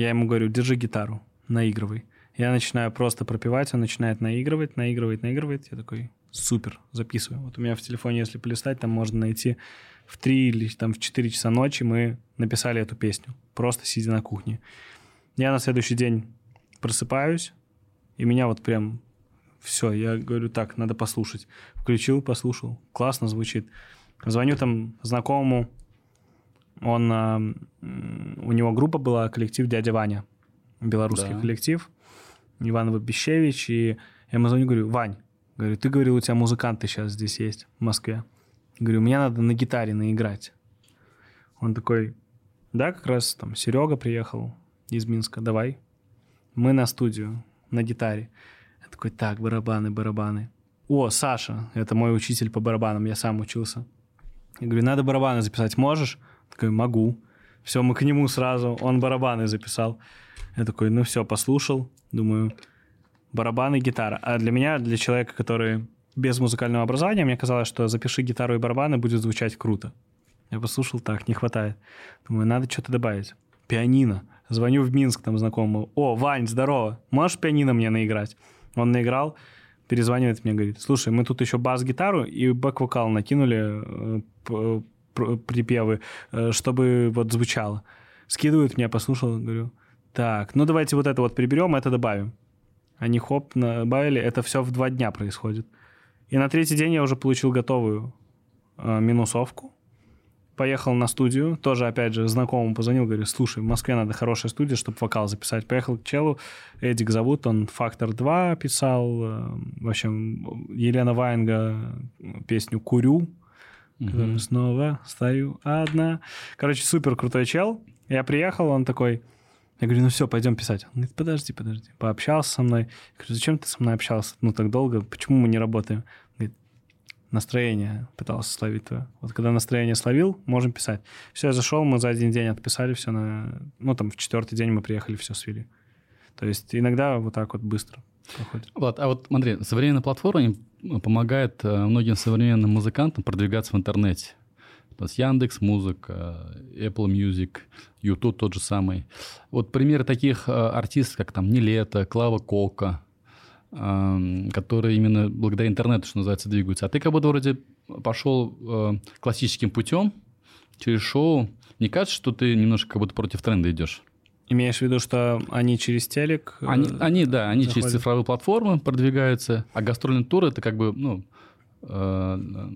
Speaker 3: Я ему говорю, держи гитару, наигрывай. Я начинаю просто пропивать, он начинает наигрывать, наигрывать, наигрывать. Я такой, супер, записываю. Вот у меня в телефоне, если полистать, там можно найти в 3 или там в 4 часа ночи мы написали эту песню, просто сидя на кухне. Я на следующий день просыпаюсь, и меня вот прям все, я говорю, так, надо послушать. Включил, послушал, классно звучит. Звоню там знакомому, он, у него группа была, коллектив «Дядя Ваня», белорусский да. коллектив, Иван Вабищевич, и я ему звоню, говорю, Вань, Говорю, ты говорил, у тебя музыканты сейчас здесь есть, в Москве. Говорю, мне надо на гитаре наиграть. Он такой, да, как раз там Серега приехал из Минска, давай. Мы на студию, на гитаре. Я такой, так, барабаны, барабаны. О, Саша, это мой учитель по барабанам, я сам учился. Я говорю, надо барабаны записать, можешь? Такой, могу. Все, мы к нему сразу, он барабаны записал. Я такой, ну все, послушал, думаю, барабаны, гитара. А для меня, для человека, который без музыкального образования, мне казалось, что запиши гитару и барабаны, будет звучать круто. Я послушал, так, не хватает. Думаю, надо что-то добавить. Пианино. Звоню в Минск там знакомому. О, Вань, здорово. Можешь пианино мне наиграть? Он наиграл, перезванивает мне, говорит, слушай, мы тут еще бас-гитару и бэк-вокал накинули, э, припевы, э, чтобы вот звучало. Скидывают мне, послушал, говорю, так, ну давайте вот это вот приберем, это добавим. Они хоп, добавили, это все в два дня происходит. И на третий день я уже получил готовую э, минусовку. Поехал на студию, тоже, опять же, знакомому позвонил, говорю, слушай, в Москве надо хорошая студия, чтобы вокал записать. Поехал к челу, Эдик зовут, он «Фактор 2» писал, э, в общем, Елена Ваенга песню «Курю», угу. снова стою одна. Короче, супер крутой чел. Я приехал, он такой, я говорю, ну все, пойдем писать. Он говорит, подожди, подожди. Пообщался со мной. Я говорю, зачем ты со мной общался? Ну так долго, почему мы не работаем? Говорит, настроение пытался словить твое. Вот когда настроение словил, можем писать. Все, я зашел, мы за один день отписали все на... Ну там в четвертый день мы приехали, все свели. То есть иногда вот так вот быстро проходит.
Speaker 2: Вот, а вот смотри, современная платформа помогает э, многим современным музыкантам продвигаться в интернете. То есть Яндекс Музыка, Apple Music, YouTube тот же самый. Вот примеры таких э, артистов, как там Нилета, Клава Кока, эм, которые именно благодаря интернету, что называется, двигаются. А ты как будто вроде пошел э, классическим путем через шоу. Не кажется, что ты немножко как будто против тренда идешь?
Speaker 3: Имеешь в виду, что они через телек?
Speaker 2: Они, они да, они заходят? через цифровые платформы продвигаются, а гастрольный тур это как бы, ну,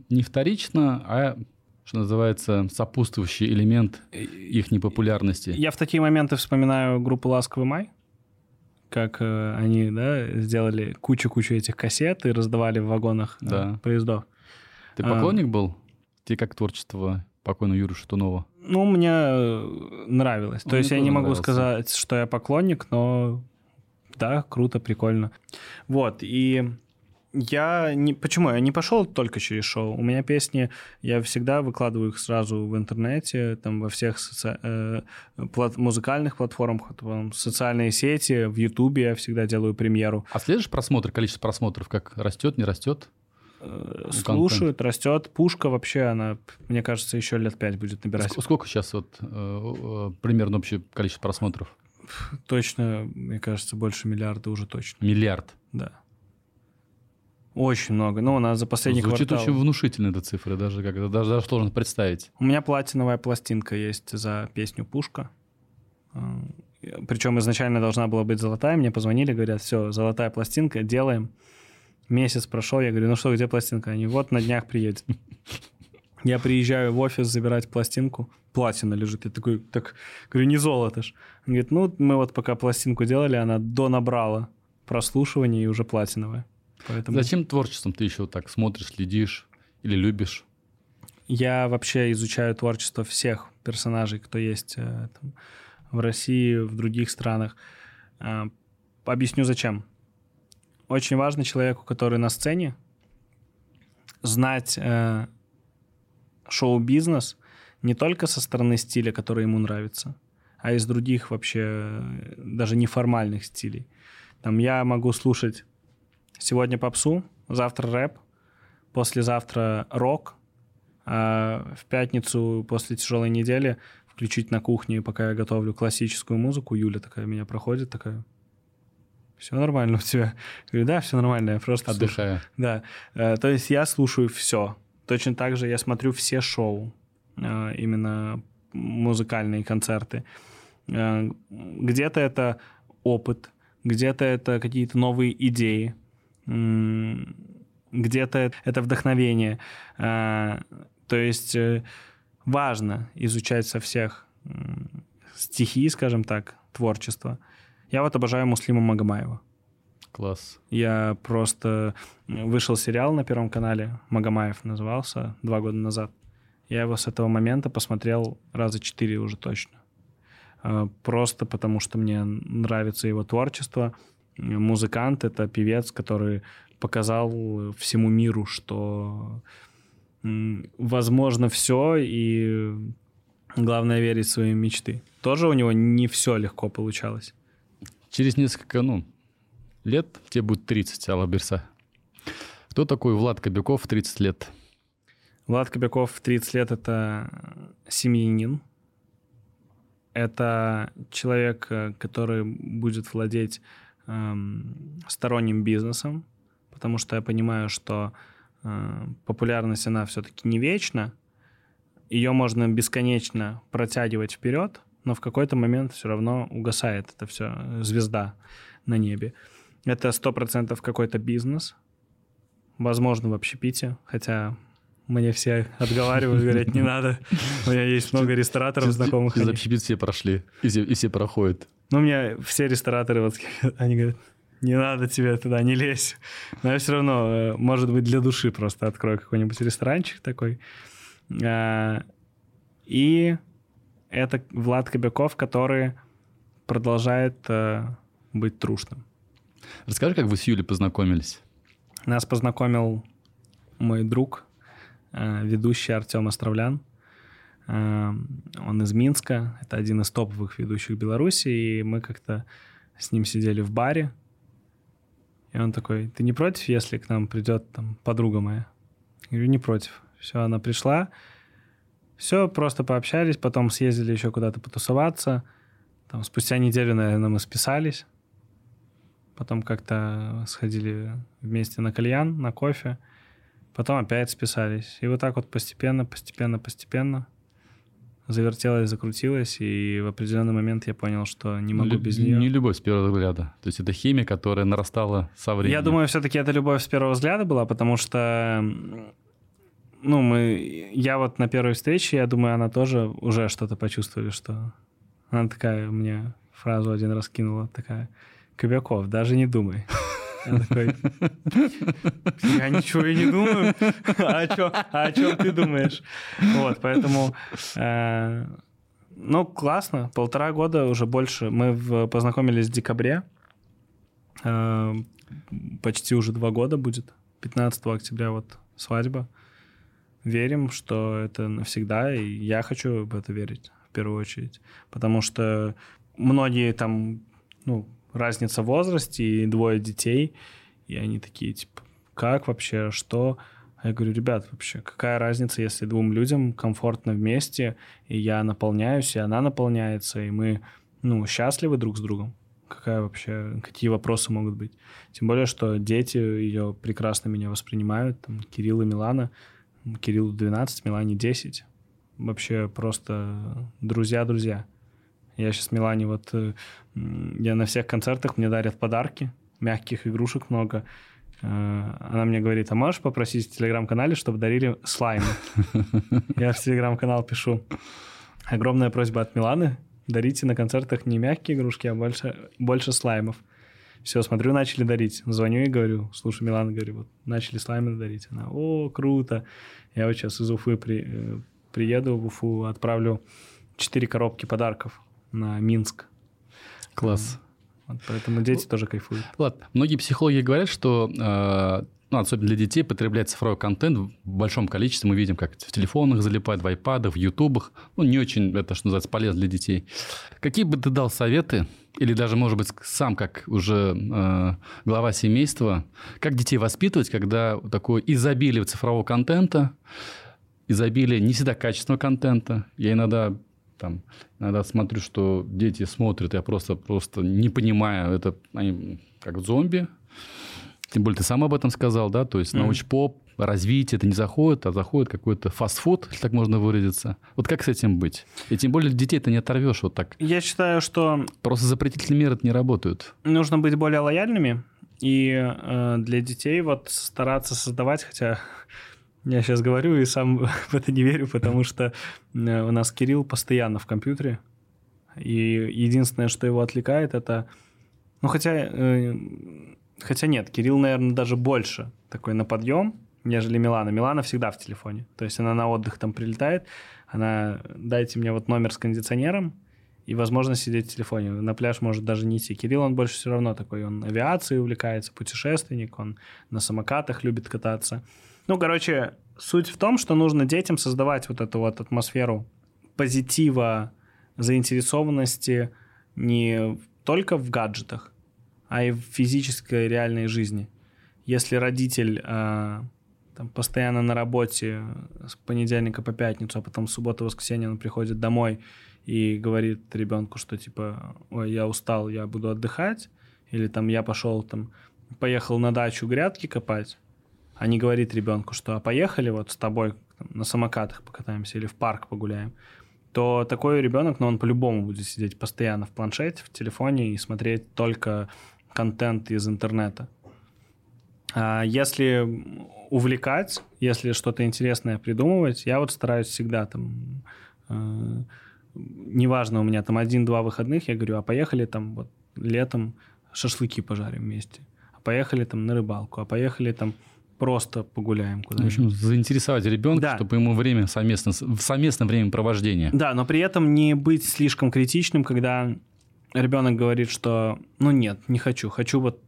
Speaker 2: не вторично, а что называется, сопутствующий элемент их непопулярности.
Speaker 3: Я в такие моменты вспоминаю группу «Ласковый май», как э, они да, сделали кучу-кучу этих кассет и раздавали в вагонах э, да. поездов.
Speaker 2: Ты поклонник а, был? Тебе как творчество покойного Юры Шатунова?
Speaker 3: Ну, мне э, нравилось. То есть я не могу нравился. сказать, что я поклонник, но да, круто, прикольно. Вот, и я не... Почему? Я не пошел только через шоу. У меня песни, я всегда выкладываю их сразу в интернете, там во всех соци... э, плат... музыкальных платформах, там, социальные сети, в Ютубе я всегда делаю премьеру.
Speaker 2: А следуешь просмотр, количество просмотров, как растет, не растет?
Speaker 3: Э, слушают, растет. Пушка вообще, она, мне кажется, еще лет пять будет набирать.
Speaker 2: Сколько сейчас вот э, э, примерно общее количество просмотров?
Speaker 3: Точно, мне кажется, больше миллиарда уже точно.
Speaker 2: Миллиард?
Speaker 3: Да. Очень много. Ну, у нас за последний
Speaker 2: Звучит
Speaker 3: квартал...
Speaker 2: очень внушительно эта цифра, даже как даже, даже сложно представить.
Speaker 3: У меня платиновая пластинка есть за песню «Пушка». Причем изначально должна была быть золотая. Мне позвонили, говорят, все, золотая пластинка, делаем. Месяц прошел, я говорю, ну что, где пластинка? Они, вот на днях приедет. Я приезжаю в офис забирать пластинку, платина лежит. Я такой, так, говорю, не золото ж. Он говорит, ну, мы вот пока пластинку делали, она до набрала прослушивания и уже платиновая.
Speaker 2: Поэтому... Зачем творчеством ты еще так смотришь, следишь или любишь?
Speaker 3: Я вообще изучаю творчество всех персонажей, кто есть э, там, в России, в других странах. Э, объясню зачем. Очень важно человеку, который на сцене, знать э, шоу-бизнес не только со стороны стиля, который ему нравится, а из других вообще э, даже неформальных стилей. Там я могу слушать сегодня попсу, завтра рэп, послезавтра рок, а в пятницу после тяжелой недели включить на кухне, пока я готовлю классическую музыку. Юля такая меня проходит, такая, все нормально у тебя. Я говорю, да, все нормально, я просто
Speaker 2: Отдыхаю.
Speaker 3: Слушаю. Да. Э, то есть я слушаю все. Точно так же я смотрю все шоу, э, именно музыкальные концерты. Э, где-то это опыт, где-то это какие-то новые идеи, где-то это вдохновение. То есть важно изучать со всех стихий, скажем так, творчество. Я вот обожаю Муслима Магомаева.
Speaker 2: Класс.
Speaker 3: Я просто... Вышел сериал на Первом канале, Магомаев назывался, два года назад. Я его с этого момента посмотрел раза четыре уже точно. А, просто потому, что мне нравится его творчество. Музыкант — это певец, который показал всему миру, что возможно все, и главное верить в свои мечты. Тоже у него не все легко получалось.
Speaker 2: Через несколько, ну, лет тебе будет 30, Алла Берса. Кто такой Влад Кобяков в 30 лет?
Speaker 3: Влад Кобяков в 30 лет — это семьянин. Это человек, э, который будет владеть эм, сторонним бизнесом, потому что я понимаю, что э, популярность, она все-таки не вечна. Ее можно бесконечно протягивать вперед, но в какой-то момент все равно угасает это все, звезда на небе. Это сто процентов какой-то бизнес, возможно, в общепите, хотя мне все отговаривают, говорят, не надо. У меня есть много рестораторов знакомых.
Speaker 2: Из общепит все прошли, и все, и все проходят.
Speaker 3: Ну, у меня все рестораторы, вот, они говорят, не надо тебе туда, не лезь. Но я все равно, э, может быть, для души просто открою какой-нибудь ресторанчик такой. А, и это Влад Кобяков, который продолжает э, быть трушным.
Speaker 2: Расскажи, как вы с Юлей познакомились?
Speaker 3: Нас познакомил мой друг, э, ведущий Артем Островлян. Он из Минска, это один из топовых ведущих Беларуси, и мы как-то с ним сидели в баре, и он такой, ты не против, если к нам придет там подруга моя? Я говорю, не против. Все, она пришла. Все, просто пообщались, потом съездили еще куда-то потусоваться. Там спустя неделю, наверное, мы списались. Потом как-то сходили вместе на кальян, на кофе. Потом опять списались. И вот так вот постепенно, постепенно, постепенно завертелась, закрутилась, и в определенный момент я понял, что не могу
Speaker 2: Лю-
Speaker 3: без нее.
Speaker 2: Не любовь с первого взгляда. То есть это химия, которая нарастала со временем.
Speaker 3: Я думаю, все-таки это любовь с первого взгляда была, потому что, ну, мы, я вот на первой встрече, я думаю, она тоже уже что-то почувствовали, что она такая мне фразу один раз кинула, такая, Кобяков, даже не думай. Я такой, я ничего и не думаю. А о чем, а о чем ты думаешь? Вот, поэтому, э, ну, классно. Полтора года, уже больше. Мы в, познакомились в декабре. Э, почти уже два года будет. 15 октября вот свадьба. Верим, что это навсегда, и я хочу в это верить в первую очередь. Потому что многие там, ну, разница в возрасте и двое детей, и они такие, типа, как вообще, что? А я говорю, ребят, вообще, какая разница, если двум людям комфортно вместе, и я наполняюсь, и она наполняется, и мы, ну, счастливы друг с другом? Какая вообще, какие вопросы могут быть? Тем более, что дети ее прекрасно меня воспринимают, там, Кирилл и Милана, Кириллу 12, Милане 10. Вообще просто друзья-друзья. Я сейчас Милане вот... э, Я на всех концертах, мне дарят подарки, мягких игрушек много. Э, Она мне говорит, а можешь попросить в Телеграм-канале, чтобы дарили слаймы? Я в Телеграм-канал пишу. Огромная просьба от Миланы. Дарите на концертах не мягкие игрушки, а больше, больше слаймов. Все, смотрю, начали дарить. Звоню и говорю, слушай, Милана, говорю, вот начали слаймы дарить. Она, о, круто. Я вот сейчас из Уфы при, э, приеду в Уфу, отправлю 4 коробки подарков на Минск.
Speaker 2: Класс.
Speaker 3: Вот поэтому дети тоже кайфуют.
Speaker 2: Ладно, многие психологи говорят, что, э, ну, особенно для детей, потреблять цифровой контент в большом количестве. Мы видим, как в телефонах залипает, в айпадах, в ютубах. Ну, не очень, это, что называется, полезно для детей. Какие бы ты дал советы, или даже, может быть, сам как уже э, глава семейства, как детей воспитывать, когда такое изобилие цифрового контента, изобилие не всегда качественного контента. Я иногда там, иногда смотрю, что дети смотрят, я просто, просто не понимаю, это они как зомби. Тем более ты сам об этом сказал, да, то есть научпоп, развитие это не заходит, а заходит какой-то фастфуд, если так можно выразиться. Вот как с этим быть? И тем более детей ты не оторвешь вот так.
Speaker 3: Я считаю, что
Speaker 2: Просто запретительные меры не работают.
Speaker 3: нужно быть более лояльными и э, для детей вот стараться создавать, хотя я сейчас говорю и сам в это не верю, потому что э, у нас Кирилл постоянно в компьютере, и единственное, что его отвлекает, это, ну хотя э, Хотя нет, Кирилл, наверное, даже больше такой на подъем, нежели Милана. Милана всегда в телефоне. То есть она на отдых там прилетает, она дайте мне вот номер с кондиционером, и возможно сидеть в телефоне. На пляж может даже не идти. Кирилл, он больше все равно такой, он авиацией увлекается, путешественник, он на самокатах любит кататься. Ну, короче, суть в том, что нужно детям создавать вот эту вот атмосферу позитива, заинтересованности не только в гаджетах, а и в физической реальной жизни. Если родитель э, там, постоянно на работе с понедельника по пятницу, а потом в субботу, воскресенье он приходит домой и говорит ребенку, что типа, ой, я устал, я буду отдыхать, или там я пошел там, поехал на дачу грядки копать, а не говорит ребенку, что а поехали вот с тобой на самокатах покатаемся или в парк погуляем, то такой ребенок, ну, он по-любому будет сидеть постоянно в планшете, в телефоне и смотреть только контент из интернета. А если увлекать, если что-то интересное придумывать, я вот стараюсь всегда там, э, неважно, у меня там один-два выходных, я говорю, а поехали там вот летом шашлыки пожарим вместе, а поехали там на рыбалку, а поехали там просто погуляем куда-нибудь.
Speaker 2: В общем, заинтересовать ребенка, да. чтобы ему время совместно, совместное времяпровождение.
Speaker 3: Да, но при этом не быть слишком критичным, когда ребенок говорит, что ну нет, не хочу, хочу вот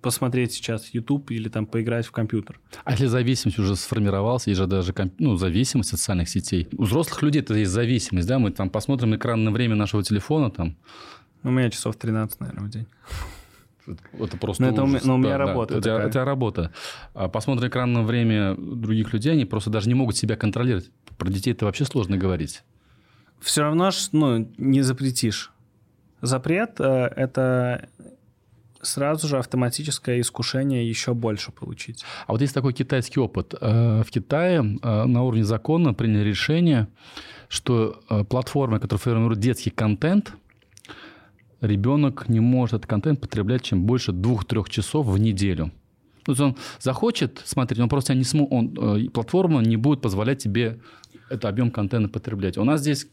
Speaker 3: посмотреть сейчас YouTube или там поиграть в компьютер.
Speaker 2: А если зависимость уже сформировалась, есть же даже ну, зависимость от социальных сетей. У взрослых людей это есть зависимость, да, мы там посмотрим экранное время нашего телефона там.
Speaker 3: У меня часов 13, наверное, в день.
Speaker 2: Это просто но
Speaker 3: это но у меня да, работа.
Speaker 2: Да, у, тебя, работа. А посмотрим экранное время других людей, они просто даже не могут себя контролировать. Про детей это вообще сложно говорить.
Speaker 3: Все равно ну, не запретишь. Запрет э, – это сразу же автоматическое искушение еще больше получить.
Speaker 2: А вот есть такой китайский опыт. Э, в Китае э, на уровне закона приняли решение, что платформы, которые формируют детский контент – ребенок не может этот контент потреблять чем больше двух-трех часов в неделю. То есть он захочет смотреть, он просто не смог, он, э, платформа не будет позволять тебе этот объем контента потреблять. У нас здесь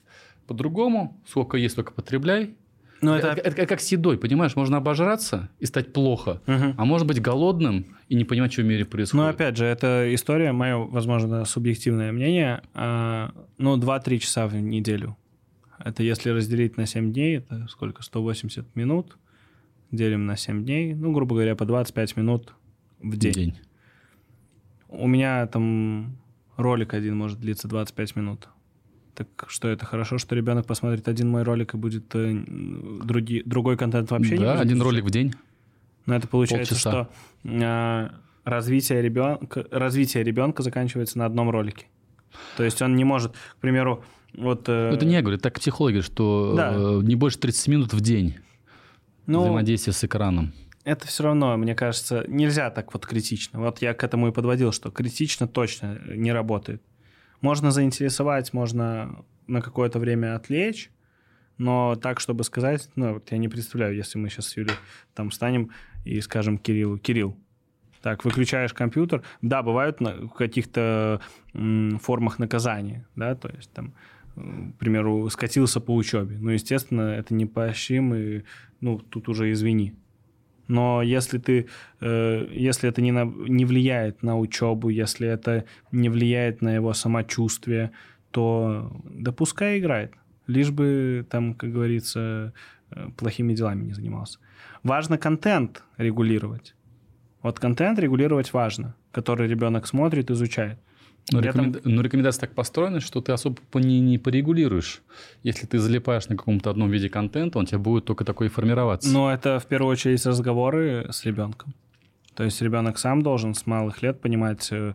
Speaker 2: по-другому, сколько есть, столько потребляй. Но это... Это, это как с едой, понимаешь? Можно обожраться и стать плохо, угу. а может быть голодным и не понимать, что в мире происходит.
Speaker 3: Ну, опять же, это история, мое, возможно, субъективное мнение, а, ну, 2-3 часа в неделю это если разделить на 7 дней, это сколько? 180 минут. Делим на 7 дней. Ну, грубо говоря, по 25 минут в день. день. У меня там ролик один может длиться 25 минут. Так что это хорошо, что ребенок посмотрит один мой ролик и будет э, други, другой контент вообще
Speaker 2: да, не Да, один ролик в день.
Speaker 3: Но это получается, Полчаса. что э, развитие ребенка, развитие ребенка заканчивается на одном ролике. То есть он не может, к примеру, вот,
Speaker 2: э... Это не я говорю, так психологи, что да. э, не больше 30 минут в день ну, взаимодействия с экраном.
Speaker 3: Это все равно, мне кажется, нельзя так вот критично. Вот я к этому и подводил, что критично точно не работает. Можно заинтересовать, можно на какое-то время отвлечь, но так, чтобы сказать, ну, вот я не представляю, если мы сейчас с Юлей там встанем и скажем Кириллу, Кирилл, так, выключаешь компьютер. Да, бывают на каких-то формах наказания, да, то есть там к примеру, скатился по учебе. Ну, естественно, это не поощрим, и, ну, тут уже извини. Но если ты, э, если это не, на, не влияет на учебу, если это не влияет на его самочувствие, то да пускай играет. Лишь бы там, как говорится, э, плохими делами не занимался. Важно контент регулировать. Вот контент регулировать важно, который ребенок смотрит, изучает.
Speaker 2: Но, рекомен... но рекомендации так построены, что ты особо не, не порегулируешь. Если ты залипаешь на каком-то одном виде контента, он тебе будет только такой формироваться.
Speaker 3: Но это в первую очередь разговоры с ребенком. То есть ребенок сам должен с малых лет понимать, э,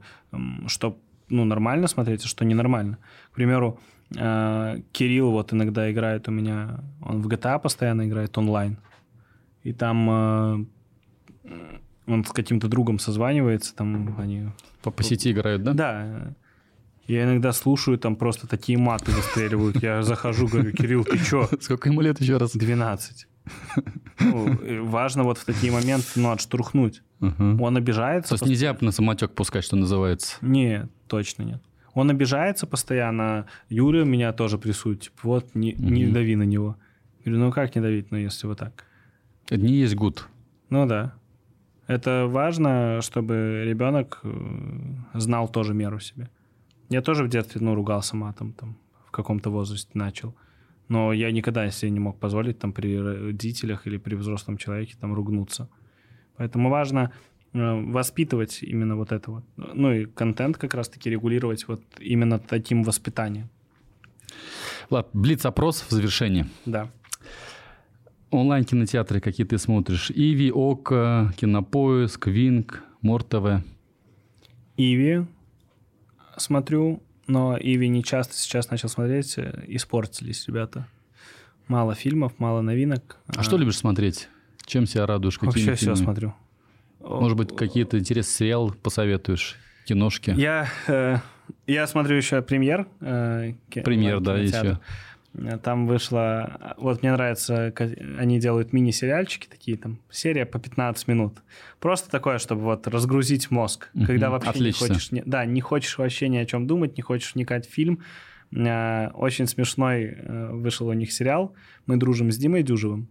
Speaker 3: что ну, нормально смотреть, а что ненормально. К примеру, э, Кирилл вот иногда играет у меня, он в GTA постоянно играет онлайн. И там э, он с каким-то другом созванивается, там они...
Speaker 2: По, по сети играют, да?
Speaker 3: Да. Я иногда слушаю, там просто такие маты выстреливают. Я захожу, говорю, Кирилл, ты чё?
Speaker 2: Сколько ему лет еще раз?
Speaker 3: 12. Ну, важно вот в такие моменты, ну, отштурхнуть. Угу. Он обижается.
Speaker 2: То есть нельзя на самотек пускать, что называется?
Speaker 3: Нет, точно нет. Он обижается постоянно. Юля меня тоже прессует. Типа, вот, не, угу. не дави на него. Я говорю, ну как не давить, ну, если вот так?
Speaker 2: Это не есть гуд.
Speaker 3: Ну да. Это важно, чтобы ребенок э, знал тоже меру себе. Я тоже в детстве, ну, ругался матом, там, в каком-то возрасте начал. Но я никогда себе не мог позволить там при родителях или при взрослом человеке там ругнуться. Поэтому важно э, воспитывать именно вот это вот. Ну и контент как раз-таки регулировать вот именно таким воспитанием.
Speaker 2: Влад, блиц-опрос в завершении.
Speaker 3: Да.
Speaker 2: Онлайн-кинотеатры, какие ты смотришь? Иви, Ока, Кинопоиск, Винг, Мор-ТВ.
Speaker 3: Иви смотрю, но Иви не часто сейчас начал смотреть. э, Испортились ребята. Мало фильмов, мало новинок.
Speaker 2: А что любишь смотреть? Чем себя радуешь? Какими
Speaker 3: Вообще все
Speaker 2: фильмами?
Speaker 3: смотрю.
Speaker 2: Может быть, какие-то интересные сериалы посоветуешь? Киношки?
Speaker 3: Я, э, я смотрю еще премьер. э,
Speaker 2: Премьер, да, еще.
Speaker 3: Э, Там вышло... Вот мне нравится, они делают мини-сериальчики такие, там, серия по 15 минут. Просто такое, чтобы вот разгрузить мозг.
Speaker 2: Мгм,
Speaker 3: Когда вообще
Speaker 2: отлично.
Speaker 3: не хочешь... да, не хочешь вообще ни о чем думать, не хочешь вникать в фильм. Э, Очень смешной э, вышел у них сериал. Мы дружим с Димой Дюжевым.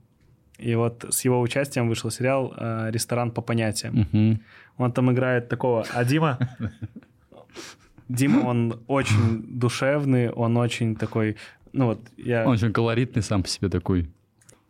Speaker 3: И вот с его участием вышел сериал э, «Ресторан по понятиям».
Speaker 2: Мгм.
Speaker 3: Он там играет такого. А Дима... Дима, он очень душевный, он очень такой... Ну вот, я...
Speaker 2: Он очень колоритный сам по себе такой.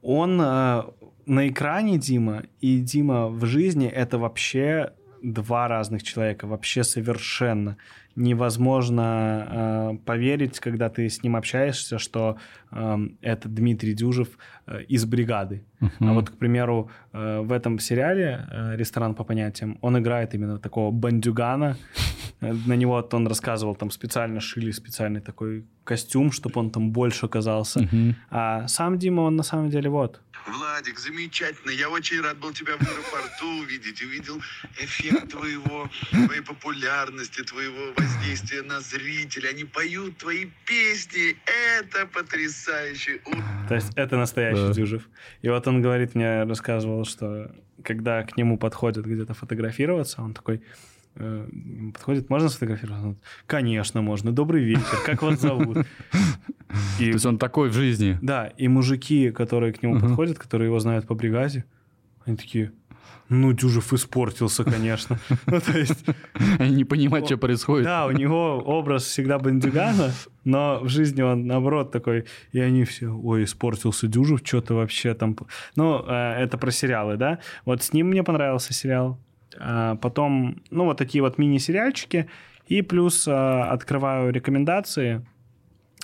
Speaker 3: Он э, на экране Дима и Дима в жизни это вообще два разных человека, вообще совершенно невозможно э, поверить, когда ты с ним общаешься, что э, это Дмитрий Дюжев э, из бригады. А
Speaker 2: Мгм.
Speaker 3: вот, к примеру, э, в этом сериале э, «Ресторан по понятиям» он играет именно такого бандюгана. Э, На него он рассказывал, там специально шили специальный такой костюм, чтобы он там больше казался. А сам Дима, он на самом деле вот.
Speaker 4: Владик, замечательно. Я очень рад был тебя в аэропорту увидеть. Увидел эффект твоего, твоей популярности, твоего воздействия на зрителей. Они поют твои песни. Это потрясающе.
Speaker 3: То есть это настоящий
Speaker 2: Да.
Speaker 3: Дюжев. И вот он говорит, мне рассказывал, что когда к нему подходят где-то фотографироваться, он такой подходит, можно сфотографироваться? Он, Конечно, можно. Добрый вечер. Как вас зовут?
Speaker 2: То
Speaker 3: И
Speaker 2: есть он такой в жизни.
Speaker 3: Да, и мужики, которые к нему
Speaker 2: Мгм.
Speaker 3: подходят, которые его знают по бригаде, они такие, ну, Дюжев испортился, конечно. Ну, то есть,
Speaker 2: Они не понимают, что происходит.
Speaker 3: да, у него образ всегда бандюгана, но в жизни он, наоборот, такой, и они все, ой, испортился Дюжев, что-то вообще там... Ну, э, это про сериалы, да? Вот с ним мне понравился сериал. А Потом, ну, вот такие вот мини-сериальчики. И плюс э, открываю рекомендации.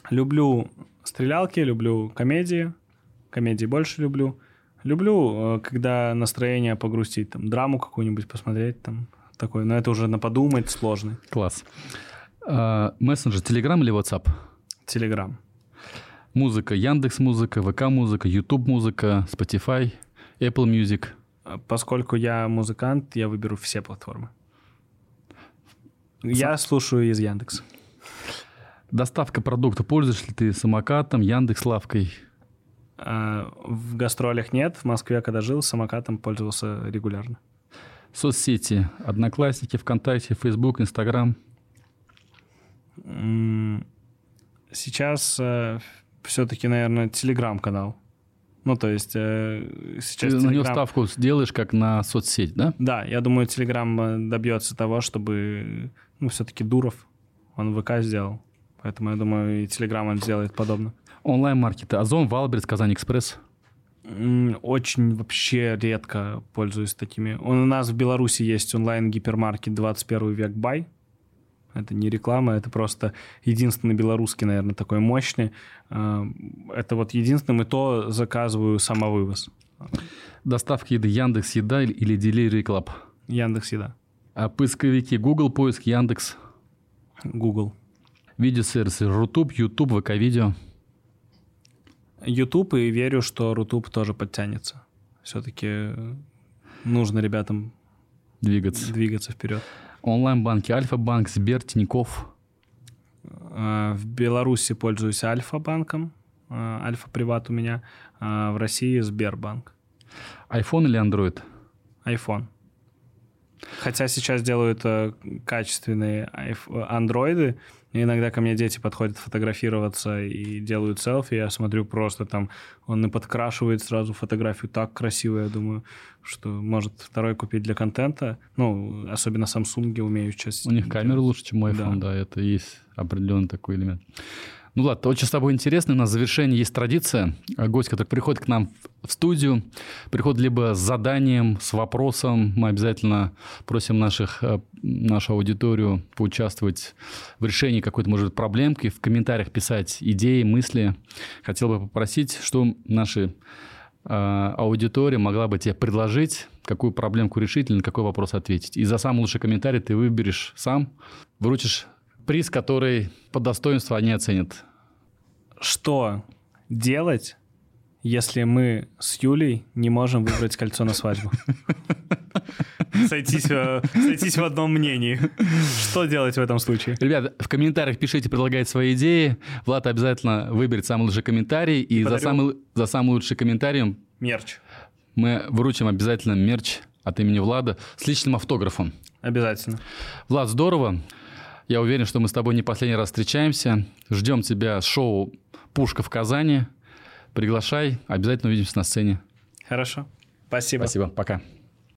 Speaker 3: Люблю стрелялки, люблю комедии. Комедии больше люблю. Люблю, э, когда настроение погрустить, там, драму какую-нибудь посмотреть, там, такой. Но это уже на подумать сложный.
Speaker 2: Класс. А, Мессенджер, Телеграм или WhatsApp?
Speaker 3: Телеграм.
Speaker 2: Музыка, Яндекс Музыка, ВК Музыка, YouTube Музыка, Spotify, Apple Music.
Speaker 3: Поскольку я музыкант, я выберу все платформы. Я слушаю из Яндекса.
Speaker 2: Доставка продукта. Пользуешься ли ты самокатом, Яндекс Лавкой?
Speaker 3: А, В гастролях нет. В Москве, когда жил, самокатом пользовался регулярно.
Speaker 2: Соцсети. Одноклассники, ВКонтакте, Facebook, Инстаграм.
Speaker 3: Сейчас все-таки, наверное, телеграм-канал. Ну, то есть э, сейчас
Speaker 2: Ты на него
Speaker 3: Telegram-
Speaker 2: ставку сделаешь, как на соцсеть, да?
Speaker 3: Да, я думаю, Телеграм э, добьется того, чтобы, ну, все-таки Дуров, он ВК сделал. Поэтому я думаю, и Телеграм он сделает подобно.
Speaker 2: Онлайн-маркеты. Озон, Wildberries, KazanExpress.
Speaker 3: М, Очень вообще редко пользуюсь такими. Он, у нас в Беларуси есть онлайн-гипермаркет 21vek.by. Это не реклама, это просто единственный белорусский, наверное, такой мощный. А, Это вот единственным, и то заказываю самовывоз.
Speaker 2: Доставка еды Яндекс Еда или- Delivery Club.
Speaker 3: Яндекс Еда.
Speaker 2: А поисковики Google поиск, Яндекс.
Speaker 3: Google.
Speaker 2: Видеосервисы Rutube, YouTube, ВК Видео.
Speaker 3: YouTube и верю, что Rutube тоже подтянется. Все-таки нужно ребятам
Speaker 2: Двигаться.
Speaker 3: двигаться вперед.
Speaker 2: Онлайн-банки Альфа-банк, Сбер, Тинькофф.
Speaker 3: А, В Беларуси пользуюсь Альфа-банком. а, Альфа-приват у меня. а В России Сбербанк.
Speaker 2: iPhone или Android?
Speaker 3: iPhone. Хотя сейчас делают э, качественные айф- андроиды, Иногда ко мне дети подходят фотографироваться и делают селфи, я смотрю просто там, он и подкрашивает сразу фотографию так красиво, я думаю, что может второй купить для контента. Ну, особенно Samsung умеют сейчас.
Speaker 2: У них камера лучше, чем iPhone, да. да, это есть определенный такой элемент. Ну, ладно, очень с тобой интересно. У нас завершении есть традиция. Гость, который приходит к нам в студию, приходит либо с заданием, с вопросом. Мы обязательно просим наших, э, нашу аудиторию поучаствовать в решении какой-то, может проблемки, в комментариях писать идеи, мысли. Хотел бы попросить, что наши э, аудитория могла бы тебе предложить, какую проблемку решить или на какой вопрос ответить. И за самый лучший комментарий ты выберешь сам, вручишь приз, который по достоинству они оценят.
Speaker 3: Что делать, если мы с Юлей не можем выбрать кольцо на свадьбу? Сойтись, э, сойтись в одном мнении. Что делать в этом случае?
Speaker 2: Ребята, в комментариях пишите, предлагайте свои идеи. Влад обязательно выберет самый лучший комментарий. И, и за, самый, за самый лучший комментарий...
Speaker 3: Мерч.
Speaker 2: Мы вручим обязательно мерч от имени Влада с личным автографом.
Speaker 3: Обязательно.
Speaker 2: Влад, здорово. Я уверен, что мы с тобой не последний раз встречаемся. Ждем тебя с шоу «Пушка в Казани». Приглашай, обязательно увидимся на сцене.
Speaker 3: Хорошо. Спасибо.
Speaker 2: Спасибо. Пока.